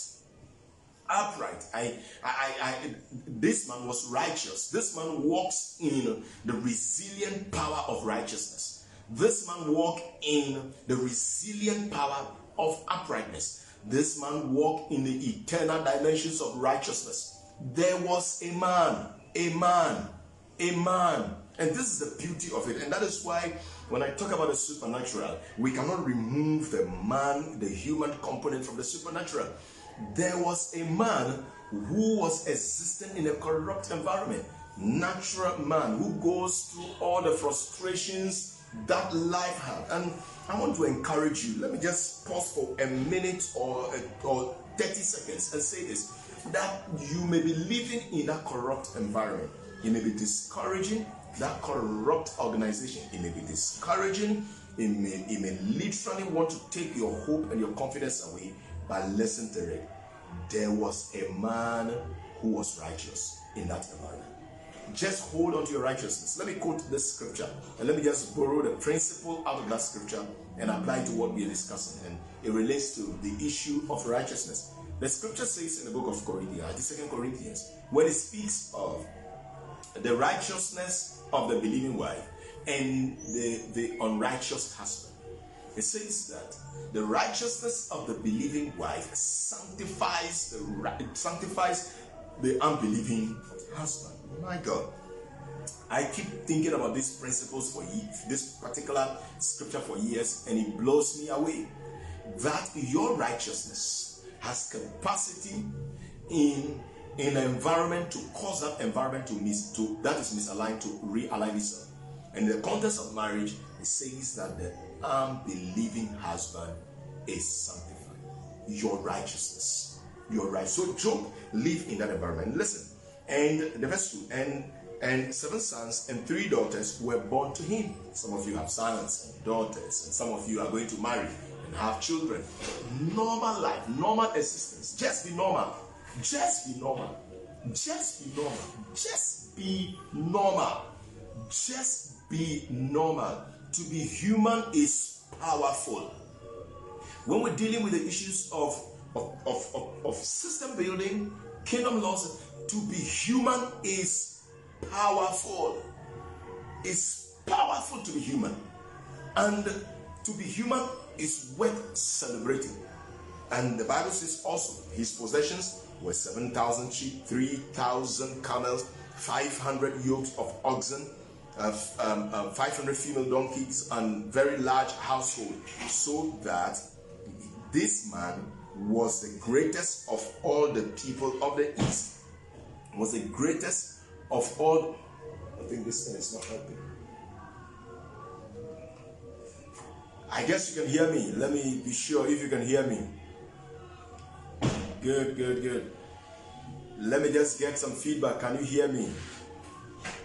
upright. I, I, I, this man was righteous. This man walks in the resilient power of righteousness. This man walked in the resilient power of uprightness. This man walked in the eternal dimensions of righteousness. There was a man, a man, a man. And this is the beauty of it. And that is why when I talk about the supernatural, we cannot remove the man, the human component from the supernatural. There was a man who was existing in a corrupt environment, natural man who goes through all the frustrations that life had. And I want to encourage you. Let me just pause for a minute or, or 30 seconds and say this that you may be living in a corrupt environment. It may be discouraging, that corrupt organization. It may be discouraging. It may, it may literally want to take your hope and your confidence away. But listen to it. There was a man who was righteous in that environment. Just hold on to your righteousness. Let me quote this scripture and let me just borrow the principle out of that scripture and apply to what we are discussing. And it relates to the issue of righteousness. The scripture says in the book of Corinthians, the second Corinthians, when it speaks of the righteousness of the believing wife and the, the unrighteous husband. It says that the righteousness of the believing wife sanctifies the sanctifies the unbelieving husband. My God. I keep thinking about these principles for this particular scripture for years, and it blows me away. That your righteousness has capacity in in an environment to cause that environment to miss to that is misaligned to realign itself. And in the context of marriage, it says that the unbelieving husband is sanctified. Your righteousness. Your right. So Job lived in that environment. Listen, and the verse 2 and and seven sons and three daughters were born to him. Some of you have sons and daughters, and some of you are going to marry and have children. Normal life, normal existence. Just be normal. Just be normal. Just be normal. Just be normal. Just be normal. To be human is powerful. When we're dealing with the issues of, of, of, of, of system building, kingdom laws, to be human is powerful. It's powerful to be human. And to be human is worth celebrating. And the Bible says also his possessions were 7,000 sheep, 3,000 camels, 500 yokes of oxen, uh, um, uh, 500 female donkeys, and very large household, so that this man was the greatest of all the people of the east. Was the greatest of all. I think this thing is not helping. I guess you can hear me. Let me be sure if you can hear me. Good, good, good. Let me just get some feedback. Can you hear me?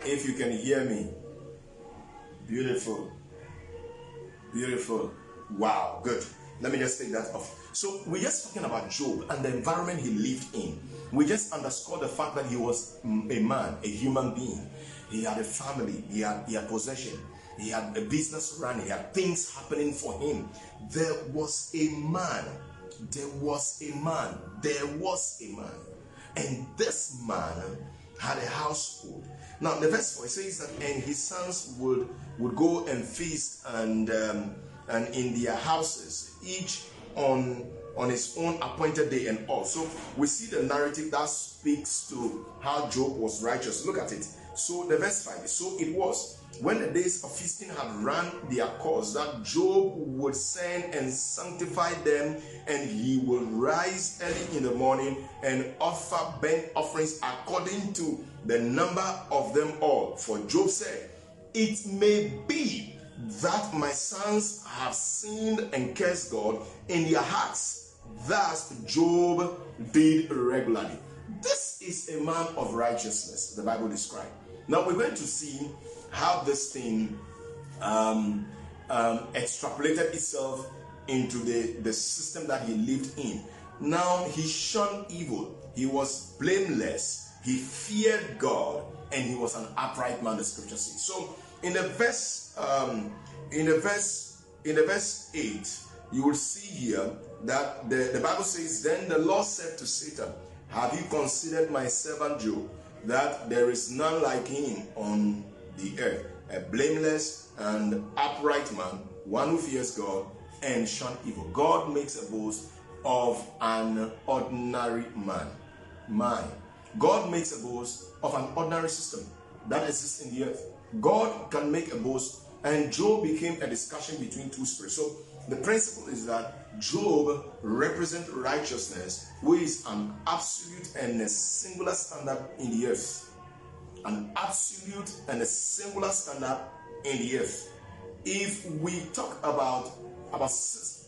If you can hear me. Beautiful. Beautiful. Wow, good. Let me just take that off. So, we're just talking about Job and the environment he lived in. We just underscore the fact that he was mm, a man, a human being. He had a family, he had, he had possession, he had a business running, he had things happening for him. There was a man there was a man, there was a man, and this man had a household. Now, the verse 4 says that, and his sons would would go and feast and um, and in their houses, each on on his own appointed day and all. So we see the narrative that speaks to how Job was righteous. Look at it. So the verse 5 so it was when the days of feasting had run their course, that Job would send and sanctify them, and he will rise early in the morning and offer burnt offerings according to the number of them all. For Job said, It may be that my sons have sinned and cursed God in their hearts, Thus, Job did regularly. This is a man of righteousness, the Bible describes. Now, we're going to see how this thing um, um, extrapolated itself into the, the system that he lived in. Now, he shunned evil, he was blameless, he feared God, and he was an upright man, the scripture says. So, in the verse, um, in the verse, in the verse 8, you will see here that the, the Bible says, Then the Lord said to Satan, Have you considered my servant Job, that there is none like him on the earth, a blameless and upright man, one who fears God and shun evil. God makes a boast of an ordinary man. Man. God makes a boast of an ordinary system that exists in the earth. God can make a boast, and Job became a discussion between two spirits. So the principle is that Job represents righteousness, which is an absolute and a singular standard in the earth. An absolute and a singular standard in the earth. If we talk about about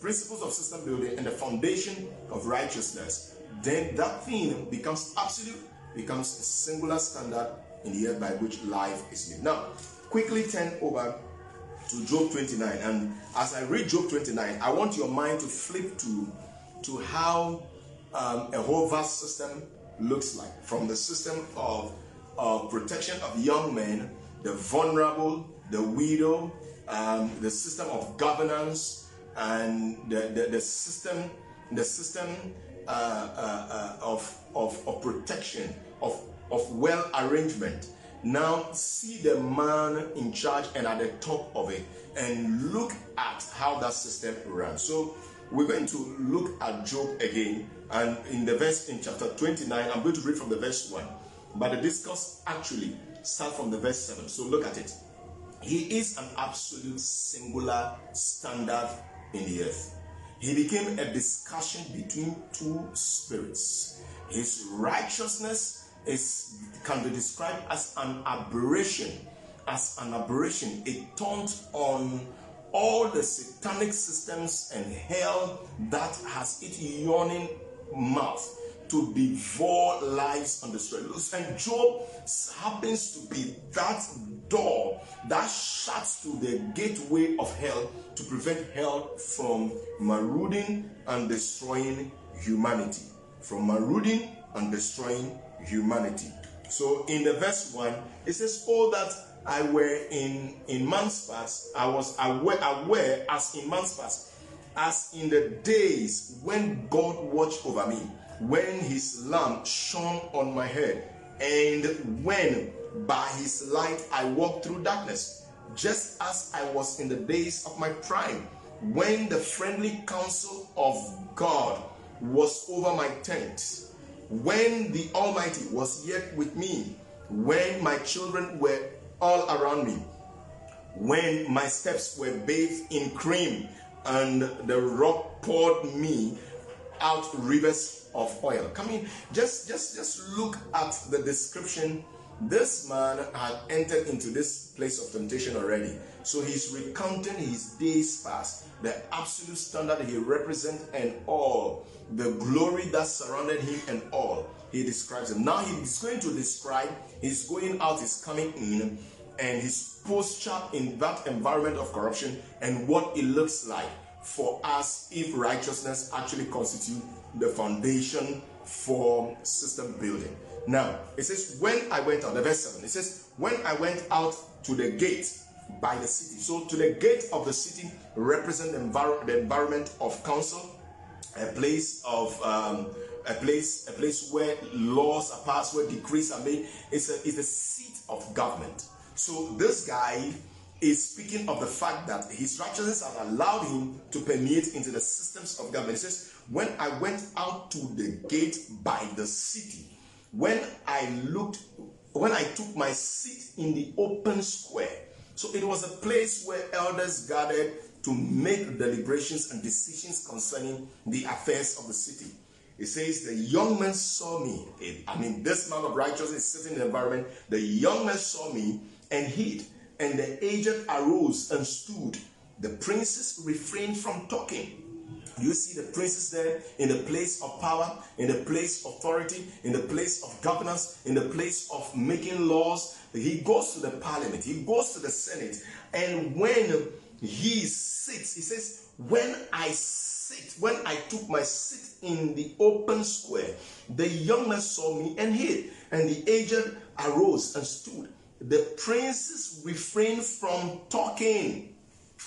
principles of system building and the foundation of righteousness, then that thing becomes absolute, becomes a singular standard in the earth by which life is lived. Now, quickly turn over to Job 29. And as I read Job 29, I want your mind to flip to, to how um, a whole vast system looks like from the system of, protection of young men, the vulnerable, the widow, um, the system of governance, and the, the, the system, the system uh, uh, uh, of, of, of protection, of, of well arrangement now see the man in charge and at the top of it and look at how that system runs. So we're going to look at Job again and in the verse in chapter 29, I'm going to read from the verse 1. But the discourse actually starts from the verse 7. So look at it. He is an absolute singular standard in the earth. He became a discussion between two spirits. His righteousness is can be described as an aberration. As an aberration, it turns on all the satanic systems and hell that has its yawning mouth to devour lives and destroy lives. And Job happens to be that door that shuts to the gateway of hell to prevent hell from marauding and destroying humanity. From marauding and destroying humanity. So in the verse 1, it says, All that I were in, in man's past, I was aware, aware as in man's past, as in the days when God watched over me, when his lamp shone on my head, and when by his light I walked through darkness, just as I was in the days of my prime, when the friendly counsel of God was over my tent when the Almighty was yet with me, when my children were all around me, when my steps were bathed in cream, and the rock poured me out rivers of oil. Come in, just just just look at the description. This man had entered into this place of temptation already. So he's recounting his days past, the absolute standard he represents, and all the glory that surrounded him and all. He describes him. Now he's going to describe his going out, his coming in, and his posture in that environment of corruption and what it looks like for us if righteousness actually constitute the foundation for system building. Now, it says, when I went out, the verse 7, it says, when I went out to the gate by the city. So, to the gate of the city represent the, envir- the environment of council, a place of um, a place a place where laws are passed, where decrees are made. It's a, it's a seat of government. So this guy is speaking of the fact that his righteousness has allowed him to permeate into the systems of government. Says, When I went out to the gate by the city, when I looked, when I took my seat in the open square, so it was a place where elders gathered to make deliberations and decisions concerning the affairs of the city. It says, The young man saw me. I mean, this man of righteousness sitting in the environment. The young man saw me and hid, and the aged arose and stood. The princes refrained from talking. You see the princes there in the place of power, in the place of authority, in the place of governance, in the place of making laws. He goes to the parliament, he goes to the senate, and when he sits, he says, When I sit, when I took my seat in the open square, the young man saw me and hid, and the aged arose and stood. The princes refrained from talking.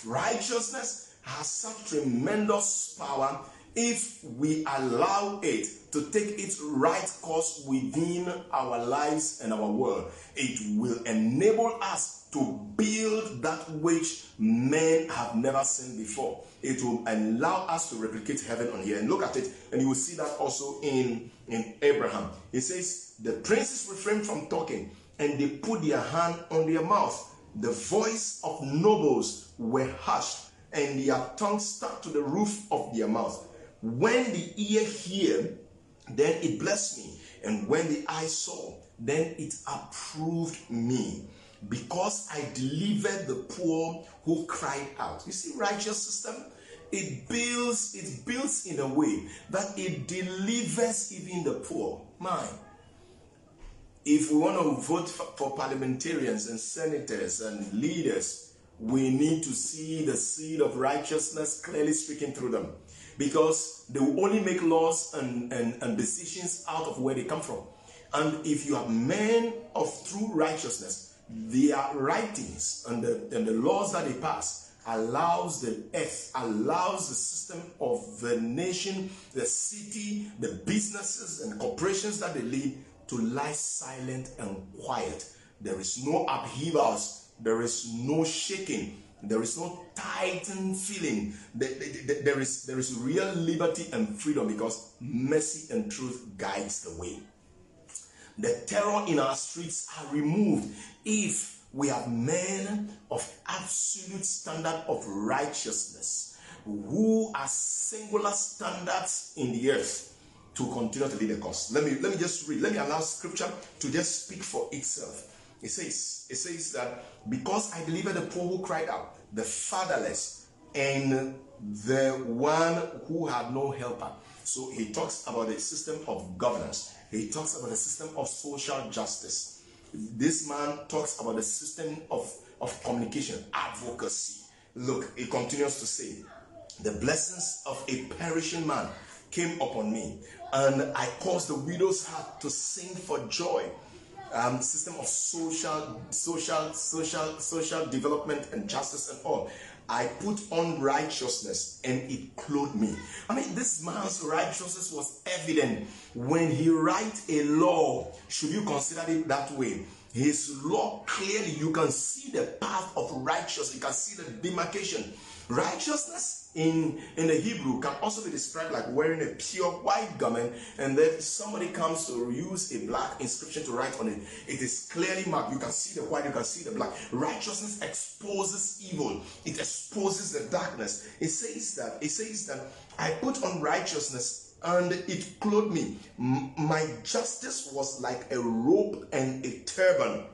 Righteousness has such tremendous power if we allow it to take its right course within our lives and our world. It will enable us to build that which men have never seen before. It will allow us to replicate heaven on here. And look at it, and you will see that also in, in Abraham. He says, The princes refrained from talking, and they put their hand on their mouth. The voice of nobles were hushed, and their tongue stuck to the roof of their mouth. When the ear hear, then it blessed me. And when the eye saw, then it approved me. Because I delivered the poor who cried out. You see, righteous system, it builds, it builds in a way that it delivers even the poor. Mine. If we want to vote for parliamentarians and senators and leaders, we need to see the seed of righteousness clearly speaking through them because they will only make laws and, and, and decisions out of where they come from. And if you have men of true righteousness, their writings and the, and the laws that they pass allows the earth, allows the system of the nation, the city, the businesses and corporations that they lead to lie silent and quiet. There is no upheavals, there is no shaking, there is no tightened feeling. There is, there is real liberty and freedom because mercy and truth guides the way. The terror in our streets are removed if we have men of absolute standard of righteousness who are singular standards in the earth to continue to lead the cause. Let me let me just read. Let me allow scripture to just speak for itself. It says, it says that because I delivered the poor who cried out, the fatherless, and the one who had no helper. So he talks about the system of governance. He talks about the system of social justice. This man talks about the system of, of communication, advocacy. Look, he continues to say, the blessings of a perishing man came upon me, and I caused the widow's heart to sing for joy. Um, system of social, social, social, social development and justice and all. I put on righteousness and it clothed me. I mean, this man's righteousness was evident when he write a law. Should you consider it that way? His law clearly, you can see the path of righteousness. You can see the demarcation. Righteousness in in the Hebrew can also be described like wearing a pure white garment, and then somebody comes to use a black inscription to write on it. It is clearly marked. You can see the white, you can see the black. Righteousness exposes evil. It exposes the darkness. It says that it says that I put on righteousness and it clothed me. My justice was like a robe and a turban.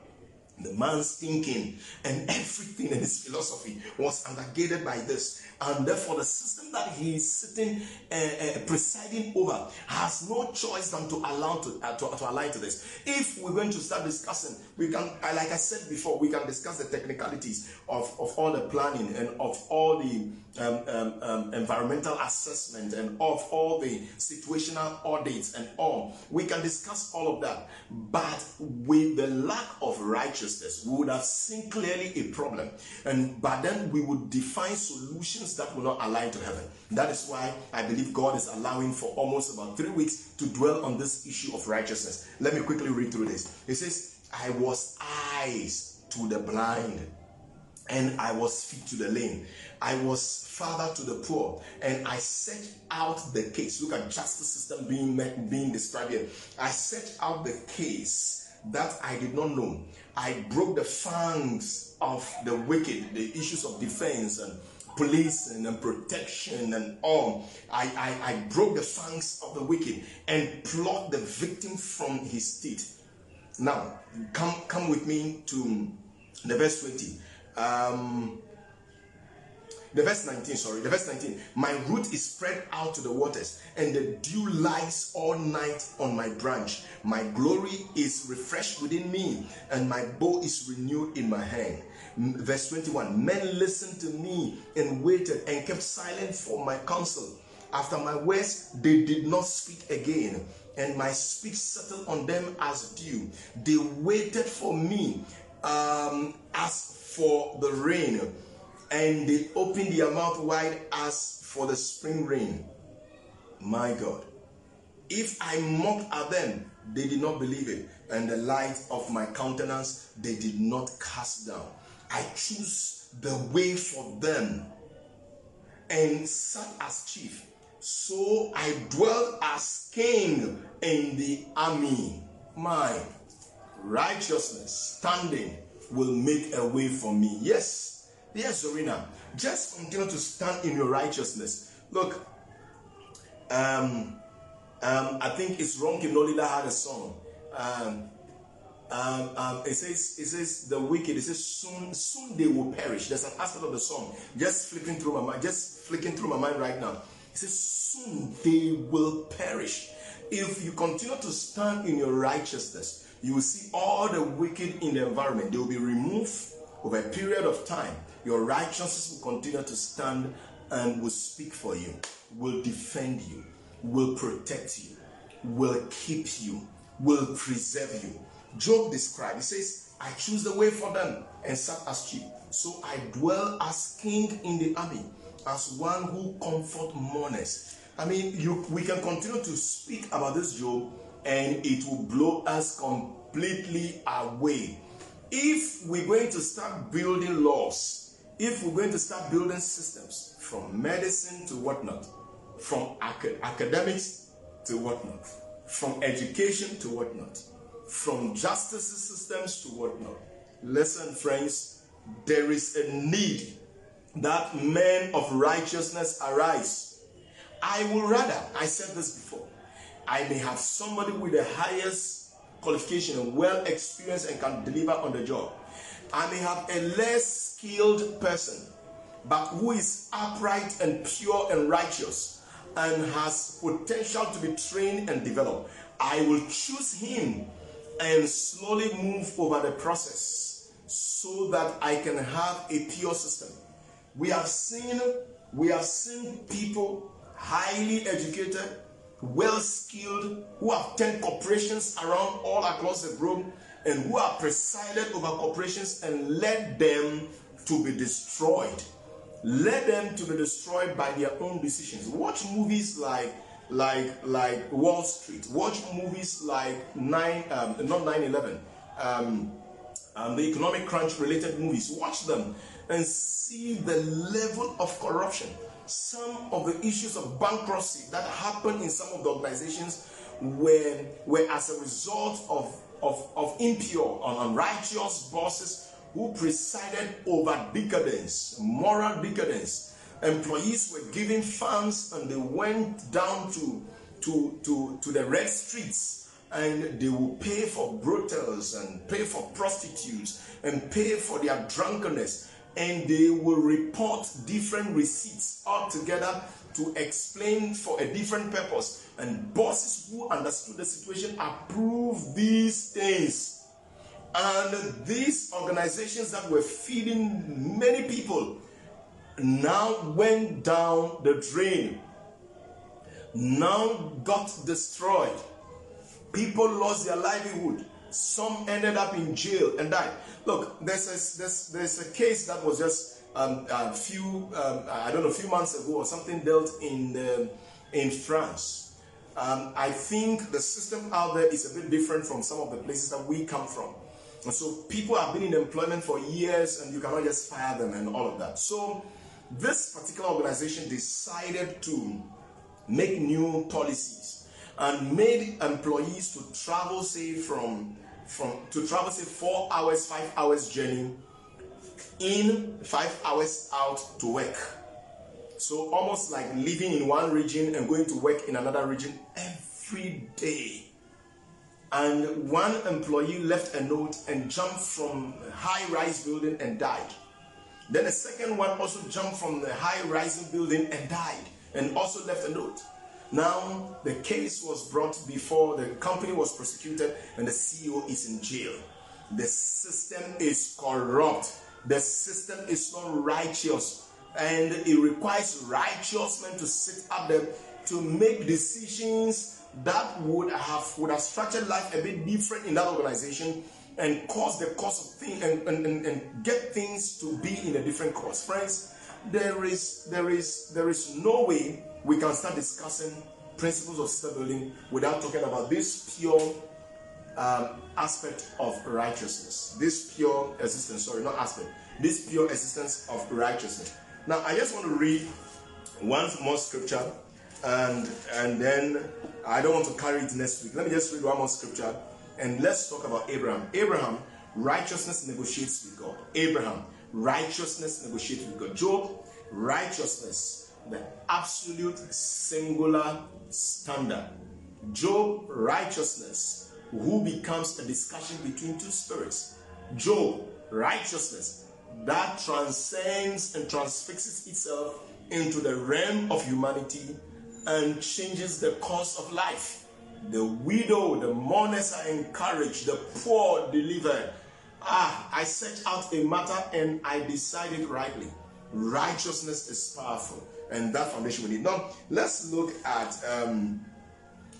The man's thinking and everything in his philosophy was undergirded by this. And therefore, the system that he is sitting, uh, uh, presiding over, has no choice than to allow to, uh, to, to align to this. If we're going to start discussing, we can, like I said before, we can discuss the technicalities of, of all the planning and of all the um, um, um, environmental assessment and of all the situational audits and all. We can discuss all of that. But with the lack of righteousness, we would have seen clearly a problem. And but then we would define solutions that will not align to heaven. That is why I believe God is allowing for almost about three weeks to dwell on this issue of righteousness. Let me quickly read through this. It says, I was eyes to the blind and I was feet to the lame. I was father to the poor, and I set out the case. Look at justice system being met, being described here. I set out the case that I did not know. I broke the fangs of the wicked, the issues of defense and policing and protection and all. I, I, I broke the fangs of the wicked and plucked the victim from his teeth. Now, come come with me to the verse 20. Um, The verse 19, sorry, the verse 19. My root is spread out to the waters, and the dew lies all night on my branch. My glory is refreshed within me, and my bow is renewed in my hand. Verse 21 Men listened to me and waited and kept silent for my counsel. After my words, they did not speak again, and my speech settled on them as dew. They waited for me um, as for the rain, and they opened their mouth wide as for the spring rain. My God. If I mocked at them, they did not believe it, and the light of my countenance they did not cast down. I choose the way for them and sat as chief. So I dwelt as king in the army. My righteousness standing will make a way for me. Yes, yes, Zorina. Just continue to stand in your righteousness. Look, um, um, I think it's wrong. Nolila had a song. Um, um, um, it says, it says the wicked. It says soon, soon they will perish. There's an aspect of the song just flipping through my mind, just flicking through my mind right now. It says soon they will perish. If you continue to stand in your righteousness, you will see all the wicked in the environment. They will be removed over a period of time. Your righteousness will continue to stand and will speak for you, will defend you, will protect you, will keep you, will preserve you. Job described, he says, I choose the way for them and sat as chief. So I dwell as king in the army, as one who comfort mourners. I mean, you we can continue to speak about this Job and it will blow us completely away. If we're going to start building laws, if we're going to start building systems from medicine to whatnot, from acad- academics to whatnot, from education to whatnot, from justice systems to whatnot. Listen, friends, there is a need that men of righteousness arise. I will rather, I said this before, I may have somebody with the highest qualification and well experienced and can deliver on the job. I may have a less skilled person, but who is upright and pure and righteous and has potential to be trained and developed. I will choose him and slowly move over the process so that I can have a pure system. We have seen we have seen people highly educated, well skilled, who have 10 corporations around all across the globe and who have presided over corporations and led them to be destroyed. Led them to be destroyed by their own decisions. Watch movies like like like Wall Street. Watch movies like nine um, not 9-11. Um, um, the economic crunch related movies. Watch them and see the level of corruption. Some of the issues of bankruptcy that happened in some of the organizations were, were as a result of, of, of impure and unrighteous bosses who presided over decadence, moral decadence. Employees were given funds and they went down to, to, to, to the red streets and they will pay for brothels and pay for prostitutes and pay for their drunkenness and they will report different receipts altogether to explain for a different purpose and bosses who understood the situation approved these things and these organizations that were feeding many people now went down the drain now got destroyed People lost their livelihood. Some ended up in jail and died. Look, there's a, there's, there's a case that was just um, a few, um, I don't know, a few months ago or something dealt in, the, in France. Um, I think the system out there is a bit different from some of the places that we come from. And so people have been in employment for years and you cannot just fire them and all of that. So this particular organization decided to make new policies and made employees to travel say from from to travel say four hours five hours journey in five hours out to work so almost like living in one region and going to work in another region every day and one employee left a note and jumped from a high rise building and died Then the second one also jumped from the high rising building and died and also left a note. Now the case was brought before the company was prosecuted and the CEO is in jail. The system is corrupt. The system is not righteous. And it requires righteous men to sit up there to make decisions that would have would have structured life a bit different in that organization and cause the course of things and, and, and, and get things to be in a different course. Friends, there is there is there is no way we can start discussing principles of system building without talking about this pure um, aspect of righteousness. This pure existence, sorry, not aspect, this pure existence of righteousness. Now, I just want to read one more scripture, and and then I don't want to carry it next week. Let me just read one more scripture, and let's talk about Abraham. Abraham, righteousness negotiates with God. Abraham, righteousness negotiates with God. Job, righteousness, the absolute singular standard. Job, righteousness, who becomes a discussion between two spirits. Job, righteousness, that transcends and transfixes itself into the realm of humanity and changes the course of life. The widow, the mourners are encouraged, the poor delivered. Ah, I set out a matter and I decided rightly. Righteousness is powerful, and that foundation we need. Now, let's look at um,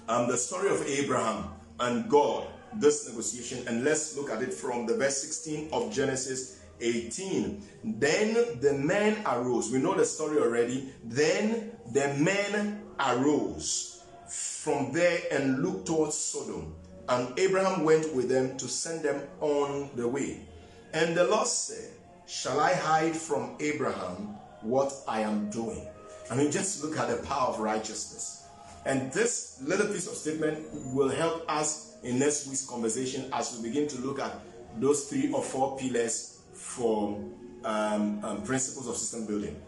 um, the story of Abraham and God, this negotiation, and let's look at it from the verse 16 of Genesis 18. Then the men arose. We know the story already. Then the men arose from there and looked towards Sodom. And Abraham went with them to send them on the way. And the Lord said, Shall I hide from Abraham what I am doing? I mean, just look at the power of righteousness. And this little piece of statement will help us in next week's conversation as we begin to look at those three or four pillars for um, um, principles of system building.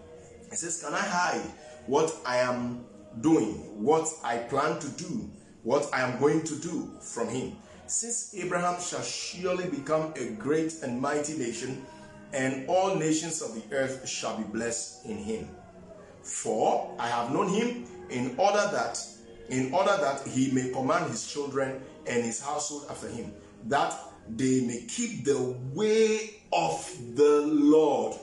It says, Can I hide what I am doing, what I plan to do, what I am going to do from him? Since Abraham shall surely become a great and mighty nation, and all nations of the earth shall be blessed in him. For I have known him in order that in order that he may command his children and his household after him, that they may keep the way of the Lord.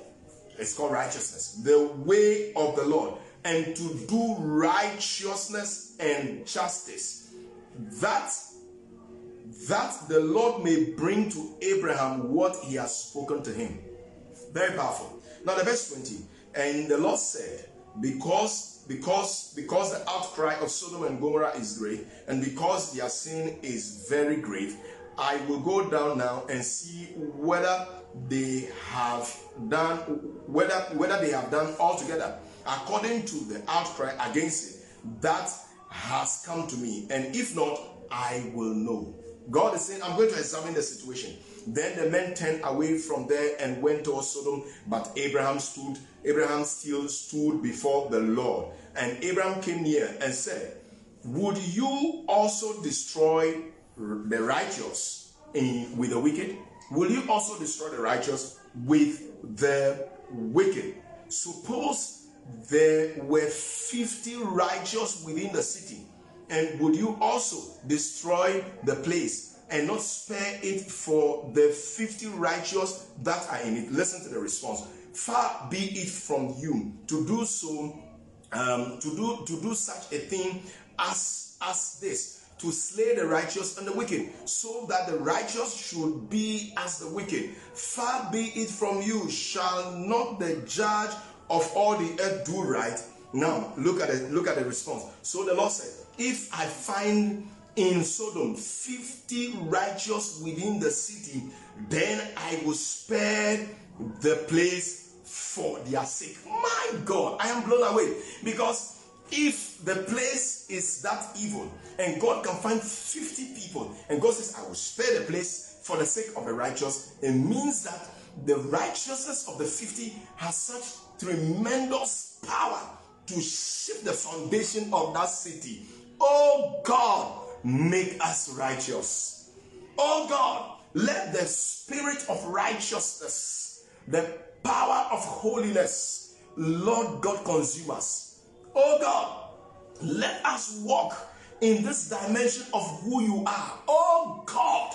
It's called righteousness. The way of the Lord. And to do righteousness and justice. That that the Lord may bring to Abraham what he has spoken to him. Very powerful. Now the verse 20. And the Lord said, Because because because the outcry of Sodom and Gomorrah is great, and because their sin is very great, I will go down now and see whether they have done whether whether they have done altogether according to the outcry against it that has come to me, and if not, I will know. God is saying, I'm going to examine the situation. Then the men turned away from there and went towards Sodom, but Abraham stood, Abraham still stood before the Lord. And Abraham came near and said, Would you also destroy the righteous in, with the wicked? Will you also destroy the righteous with the wicked? Suppose there were 50 righteous within the city, and would you also destroy the place and not spare it for the 50 righteous that are in it? Listen to the response. Far be it from you to do so, um, to do to do such a thing as as this to slay the righteous and the wicked, so that the righteous should be as the wicked. Far be it from you, shall not the judge of all the earth do right? Now look at it, look at the response. So the Lord said, If I find in Sodom 50 righteous within the city, then I will spare the place for their sake. My God, I am blown away because if the place is that evil and God can find 50 people and God says, I will spare the place for the sake of the righteous, it means that the righteousness of the 50 has such tremendous power to shift the foundation of that city. Oh God, make us righteous. Oh God, let the spirit of righteousness, the power of holiness, Lord God, consume us. Oh God, let us walk in this dimension of who you are. Oh God,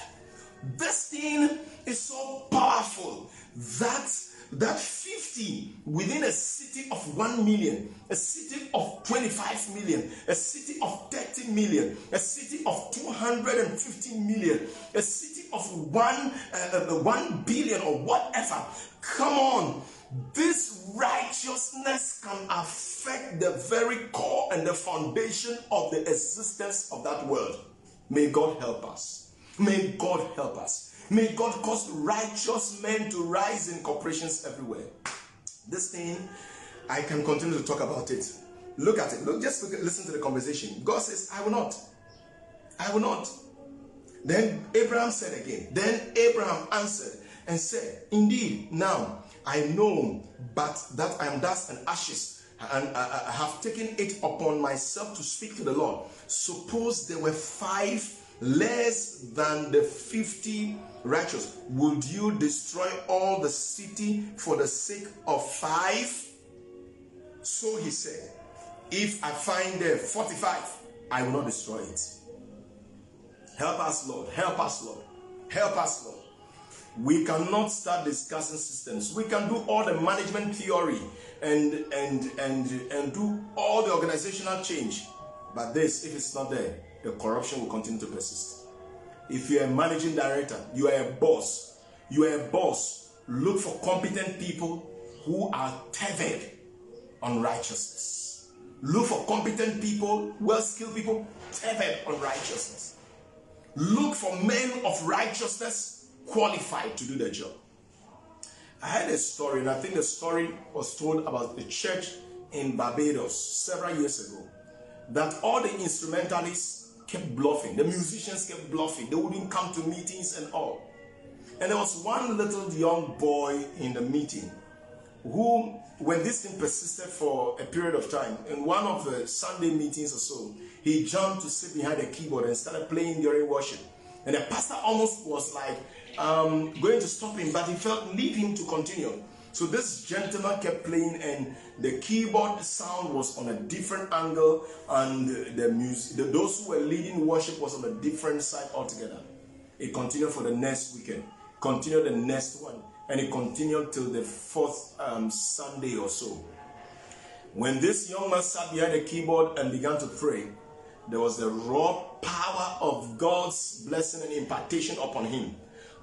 this thing is so powerful that that 50 within a city of 1 million, a city of 25 million, a city of 30 million, a city of 250 million, a city of 1, uh, uh, 1 billion or whatever. Come on. This righteousness can affect the very core and the foundation of the existence of that world. May God help us. May God help us. May God cause righteous men to rise in corporations everywhere. This thing, I can continue to talk about it. Look at it. Look, just listen to the conversation. God says, I will not. I will not. Then Abraham said again. Then Abraham answered and said, Indeed, now I know, but that I am dust and ashes, and I, have taken it upon myself to speak to the Lord. Suppose there were five less than the 50 righteous, would you destroy all the city for the sake of five? So he said, If I find there 45, I will not destroy it. Help us, Lord. Help us, Lord. Help us, Lord. We cannot start discussing systems. We can do all the management theory and and and and do all the organizational change. But this, if it's not there, the corruption will continue to persist. If you're a managing director, you are a boss, you are a boss, look for competent people who are tethered on righteousness. Look for competent people, well skilled people, tethered on righteousness. Look for men of righteousness qualified to do the job. I had a story, and I think the story was told about a church in Barbados several years ago that all the instrumentalists kept bluffing. The musicians kept bluffing. They wouldn't come to meetings and all. And there was one little young boy in the meeting who, when this thing persisted for a period of time, in one of the Sunday meetings or so, he jumped to sit behind a keyboard and started playing during worship. And the pastor almost was like um, going to stop him, but he felt leave him to continue. So this gentleman kept playing, and the keyboard sound was on a different angle, and the music, the, those who were leading worship was on a different side altogether. It continued for the next weekend, continued the next one, and it continued till the fourth um, Sunday or so. When this young man sat behind the keyboard and began to pray, there was the raw power of God's blessing and impartation upon him.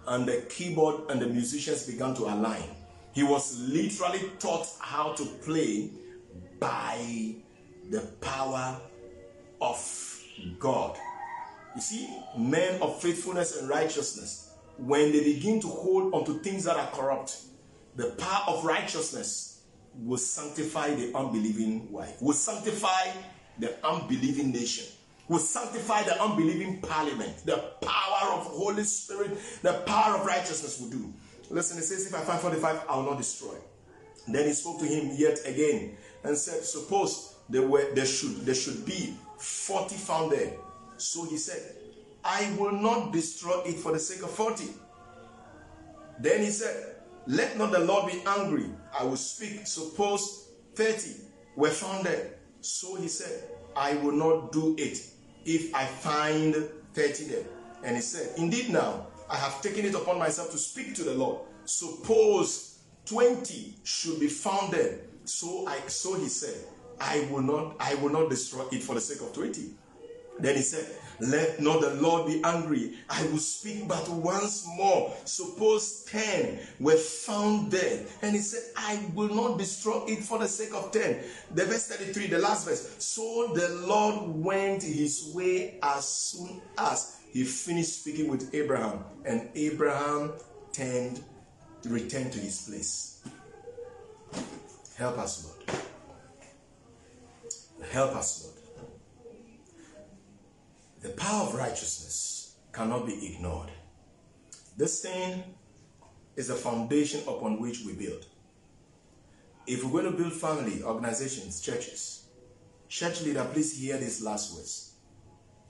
And the keyboard and the musicians began to align. He was literally taught how to play by the power of God. You see, men of faithfulness and righteousness, when they begin to hold onto things that are corrupt, the power of righteousness will sanctify the unbelieving wife, will sanctify the unbelieving nation, will sanctify the unbelieving parliament. The power of Holy Spirit, the power of righteousness will do. Listen, he says, If I find 45, I will not destroy. Then he spoke to him yet again and said, Suppose there were there should there should be 40 found there. So he said, I will not destroy it for the sake of 40. Then he said, Let not the Lord be angry. I will speak. Suppose 30 were found there. So he said, I will not do it if I find 30 there. And he said, Indeed, now I have taken it upon myself to speak to the Lord. Suppose 20 should be found there. So I so he said, I will not, I will not destroy it for the sake of 20. Then he said, Let not the Lord be angry. I will speak but once more. Suppose 10 were found there. And he said, I will not destroy it for the sake of 10. The verse 33, the last verse. So the Lord went his way as soon as he finished speaking with Abraham, and Abraham turned, returned to his place. Help us, Lord. Help us, Lord. The power of righteousness cannot be ignored. This thing is a foundation upon which we build. If we're going to build family, organizations, churches, church leader, please hear these last words.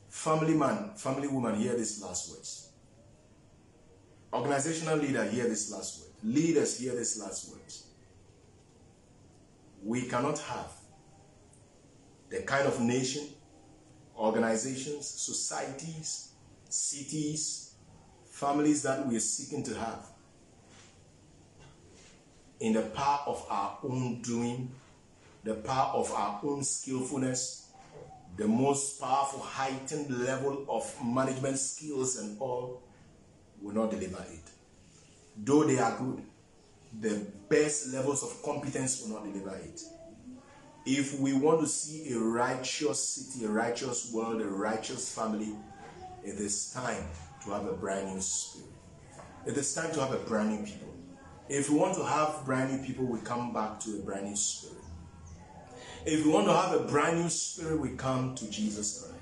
Family man, family woman, hear these last words. Organizational leader, hear this last word. Leaders, hear this last word. we cannot have the kind of nation, organizations, societies, cities, families that we are seeking to have in the power of our own doing, the power of our own skillfulness, the most powerful heightened level of management skills and all will not deliver it. Though they are good, the best levels of competence will not deliver it. If we want to see a righteous city, a righteous world, a righteous family, it is time to have a brand new spirit. It is time to have a brand new people. If we want to have brand new people, we come back to a brand new spirit. If we want to have a brand new spirit, we come to Jesus Christ.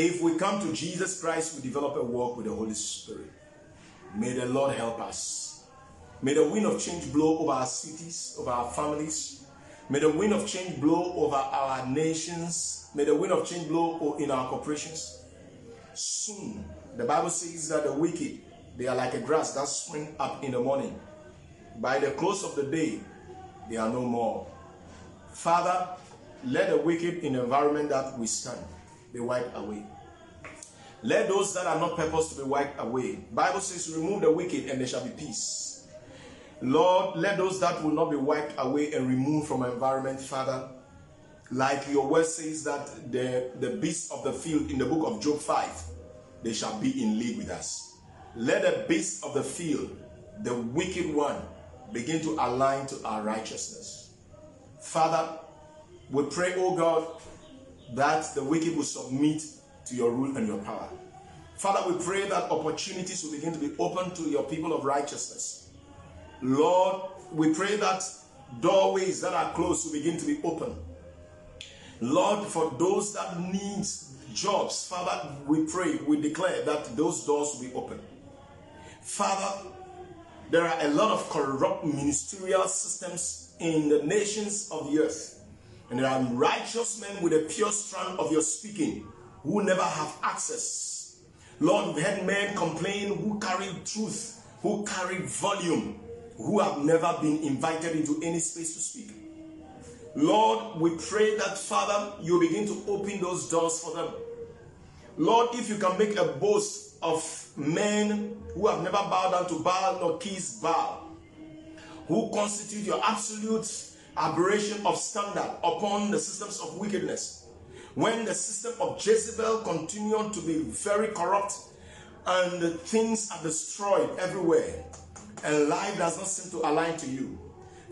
If we come to Jesus Christ, we develop a walk with the Holy Spirit. May the Lord help us. May the wind of change blow over our cities, over our families. May the wind of change blow over our nations. May the wind of change blow in our corporations. Soon, the Bible says that the wicked, they are like a grass that spring up in the morning. By the close of the day, they are no more. Father, let the wicked in the environment that we stand be wiped away. Let those that are not purposed to be wiped away. Bible says, remove the wicked and there shall be peace. Lord, let those that will not be wiped away and removed from environment, Father, like your word says that the, the beasts of the field in the book of Job 5, they shall be in league with us. Let the beasts of the field, the wicked one, begin to align to our righteousness. Father, we pray, oh God, that the wicked will submit to your rule and your power. Father, we pray that opportunities will begin to be open to your people of righteousness. Lord, we pray that doorways that are closed will begin to be open. Lord, for those that need jobs, Father, we pray, we declare that those doors will be open. Father, there are a lot of corrupt ministerial systems in the nations of the earth. And there are righteous men with a pure strand of your speaking who never have access. Lord, we've had men complain who carry truth, who carry volume, who have never been invited into any space to speak. Lord, we pray that, Father, you begin to open those doors for them. Lord, if you can make a boast of men who have never bowed down to Baal nor kissed Baal, who constitute your absolute aberration of standard upon the systems of wickedness. When the system of Jezebel continued to be very corrupt and things are destroyed everywhere, and life does not seem to align to you.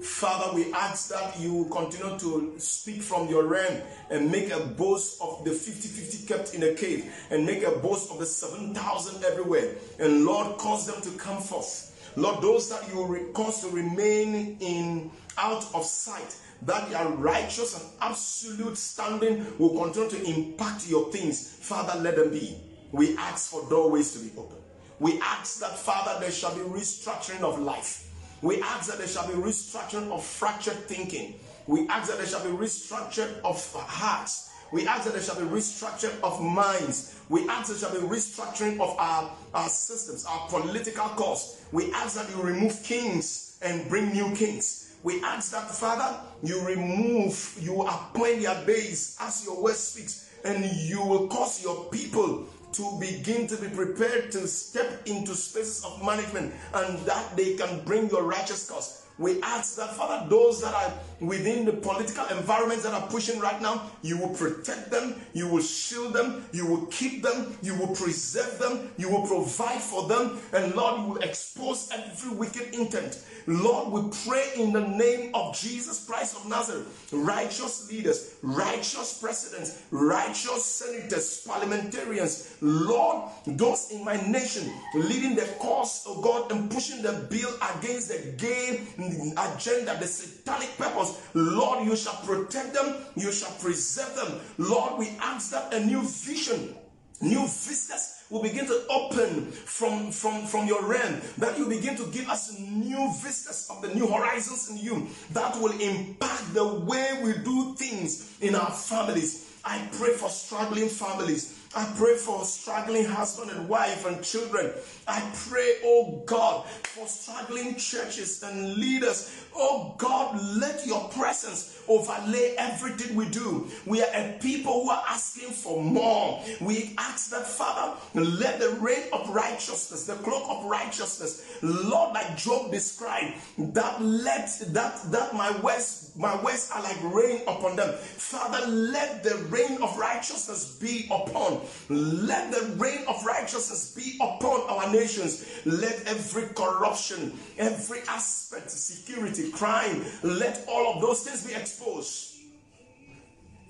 Father, we ask that you continue to speak from your realm and make a boast of the 50 50 kept in a cave and make a boast of the 7,000 everywhere. And Lord, cause them to come forth. Lord, those that you cause to remain in out of sight, that their righteous and absolute standing will continue to impact your things. Father, let them be. We ask for doorways to be open. We ask that, Father, there shall be restructuring of life. We ask that there shall be restructuring of fractured thinking. We ask that there shall be restructuring of hearts. We ask that there shall be restructuring of minds. We ask that there shall be restructuring of our, our systems, our political cause. We ask that you remove kings and bring new kings. We ask that, Father, you remove, you appoint their base as your word speaks, and you will cause your people to begin to be prepared to step into spaces of management and that they can bring your righteous cause. We ask that, Father, those that are within the political environments that are pushing right now, you will protect them, you will shield them, you will keep them, you will preserve them, you will provide for them, and Lord, you will expose every wicked intent. Lord, we pray in the name of Jesus Christ of Nazareth, righteous leaders, righteous presidents, righteous senators, parliamentarians, Lord, those in my nation leading the cause of God and pushing the bill against the gay agenda, the satanic purpose. Lord, you shall protect them, you shall preserve them. Lord, we ask that a new vision, new vistas will begin to open from, from, from your realm, that you begin to give us new vistas of the new horizons in you that will impact the way we do things in our families. I pray for struggling families. I pray for struggling husband and wife and children. I pray, oh God, for struggling churches and leaders. Oh God, let your presence overlay everything we do. We are a people who are asking for more. We ask that, Father, let the rain of righteousness, the cloak of righteousness, Lord, like Job described, that let that that my words, my words are like rain upon them. Father, let the rain of righteousness be upon. Let the rain of righteousness be upon our nations. Let every corruption, every aspect, security, crime, let all of those things be exposed.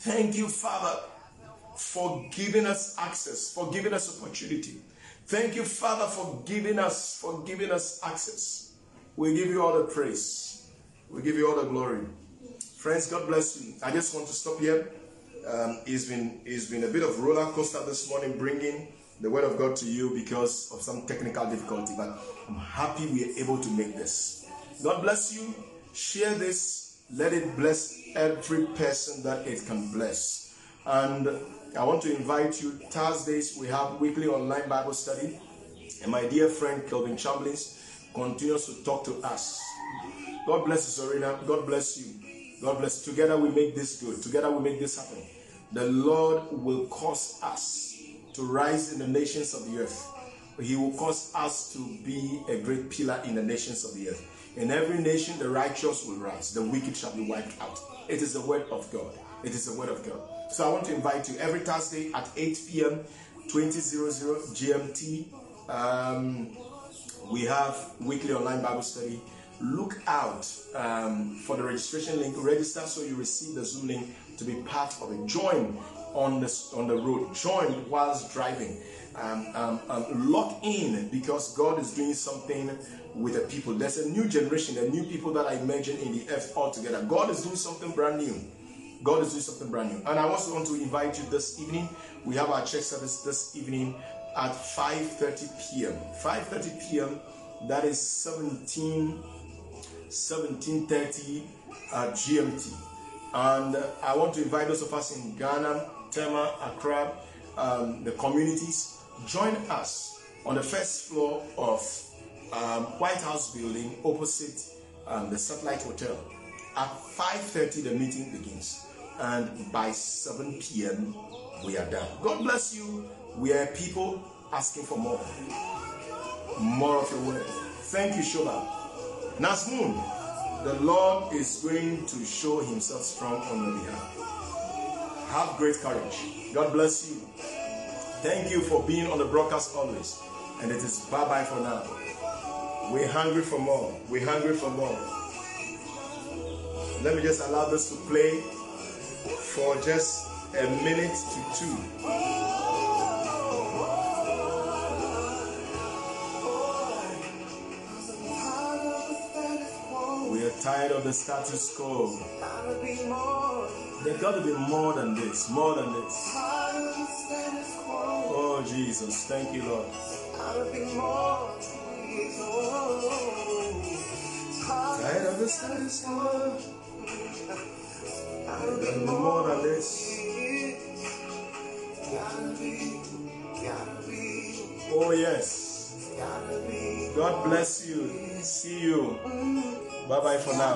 Thank you, Father, for giving us access, for giving us opportunity. Thank you, Father, for giving us, for giving us access. We give you all the praise. We give you all the glory. Friends, God bless you. I just want to stop here. Um, it's been it's been a bit of roller coaster this morning, bringing the word of God to you because of some technical difficulty. But I'm happy we are able to make this. God bless you. Share this. Let it bless every person that it can bless. And I want to invite you. Thursdays we have weekly online Bible study, and my dear friend Kelvin Chamblins continues to talk to us. God bless you, Serena. God bless you. God bless. Together we make this good. Together we make this happen. The Lord will cause us to rise in the nations of the earth. He will cause us to be a great pillar in the nations of the earth. In every nation, the righteous will rise, the wicked shall be wiped out. It is the word of God. It is the word of God. So I want to invite you every Thursday at 8 p.m. 2000 GMT. Um, we have weekly online Bible study. Look out um, for the registration link. Register so you receive the Zoom link to be part of it. Join on the on the road. Join whilst driving. Um, um, um, lock in because God is doing something with the people. There's a new generation, a new people that I imagine in the earth altogether. God is doing something brand new. God is doing something brand new. And I also want to invite you this evening. We have our church service this evening at 5:30 p.m. 5:30 p.m. That is 17 17:30 uh, GMT. And uh, I want to invite those of us in Ghana, Tema, Accra, um, the communities, join us on the first floor of um, White House building opposite um, the Satellite Hotel. At 5:30 the meeting begins, and by 7 p.m. we are done. God bless you. We are people asking for more, more of your word. Thank you, Shoba. Nasmoon, the Lord is going to show Himself strong on your behalf. Have great courage. God bless you. Thank you for being on the broadcast always. And it is bye bye for now. We're hungry for more. We're hungry for more. Let me just allow this to play for just a minute to two. Tired of the status quo. There got to be more than this, more than this. Oh, Jesus. Thank you, Lord. Tired of the status quo. There got to be more than this. Oh, yes. God bless you. See you. Bye bye for now.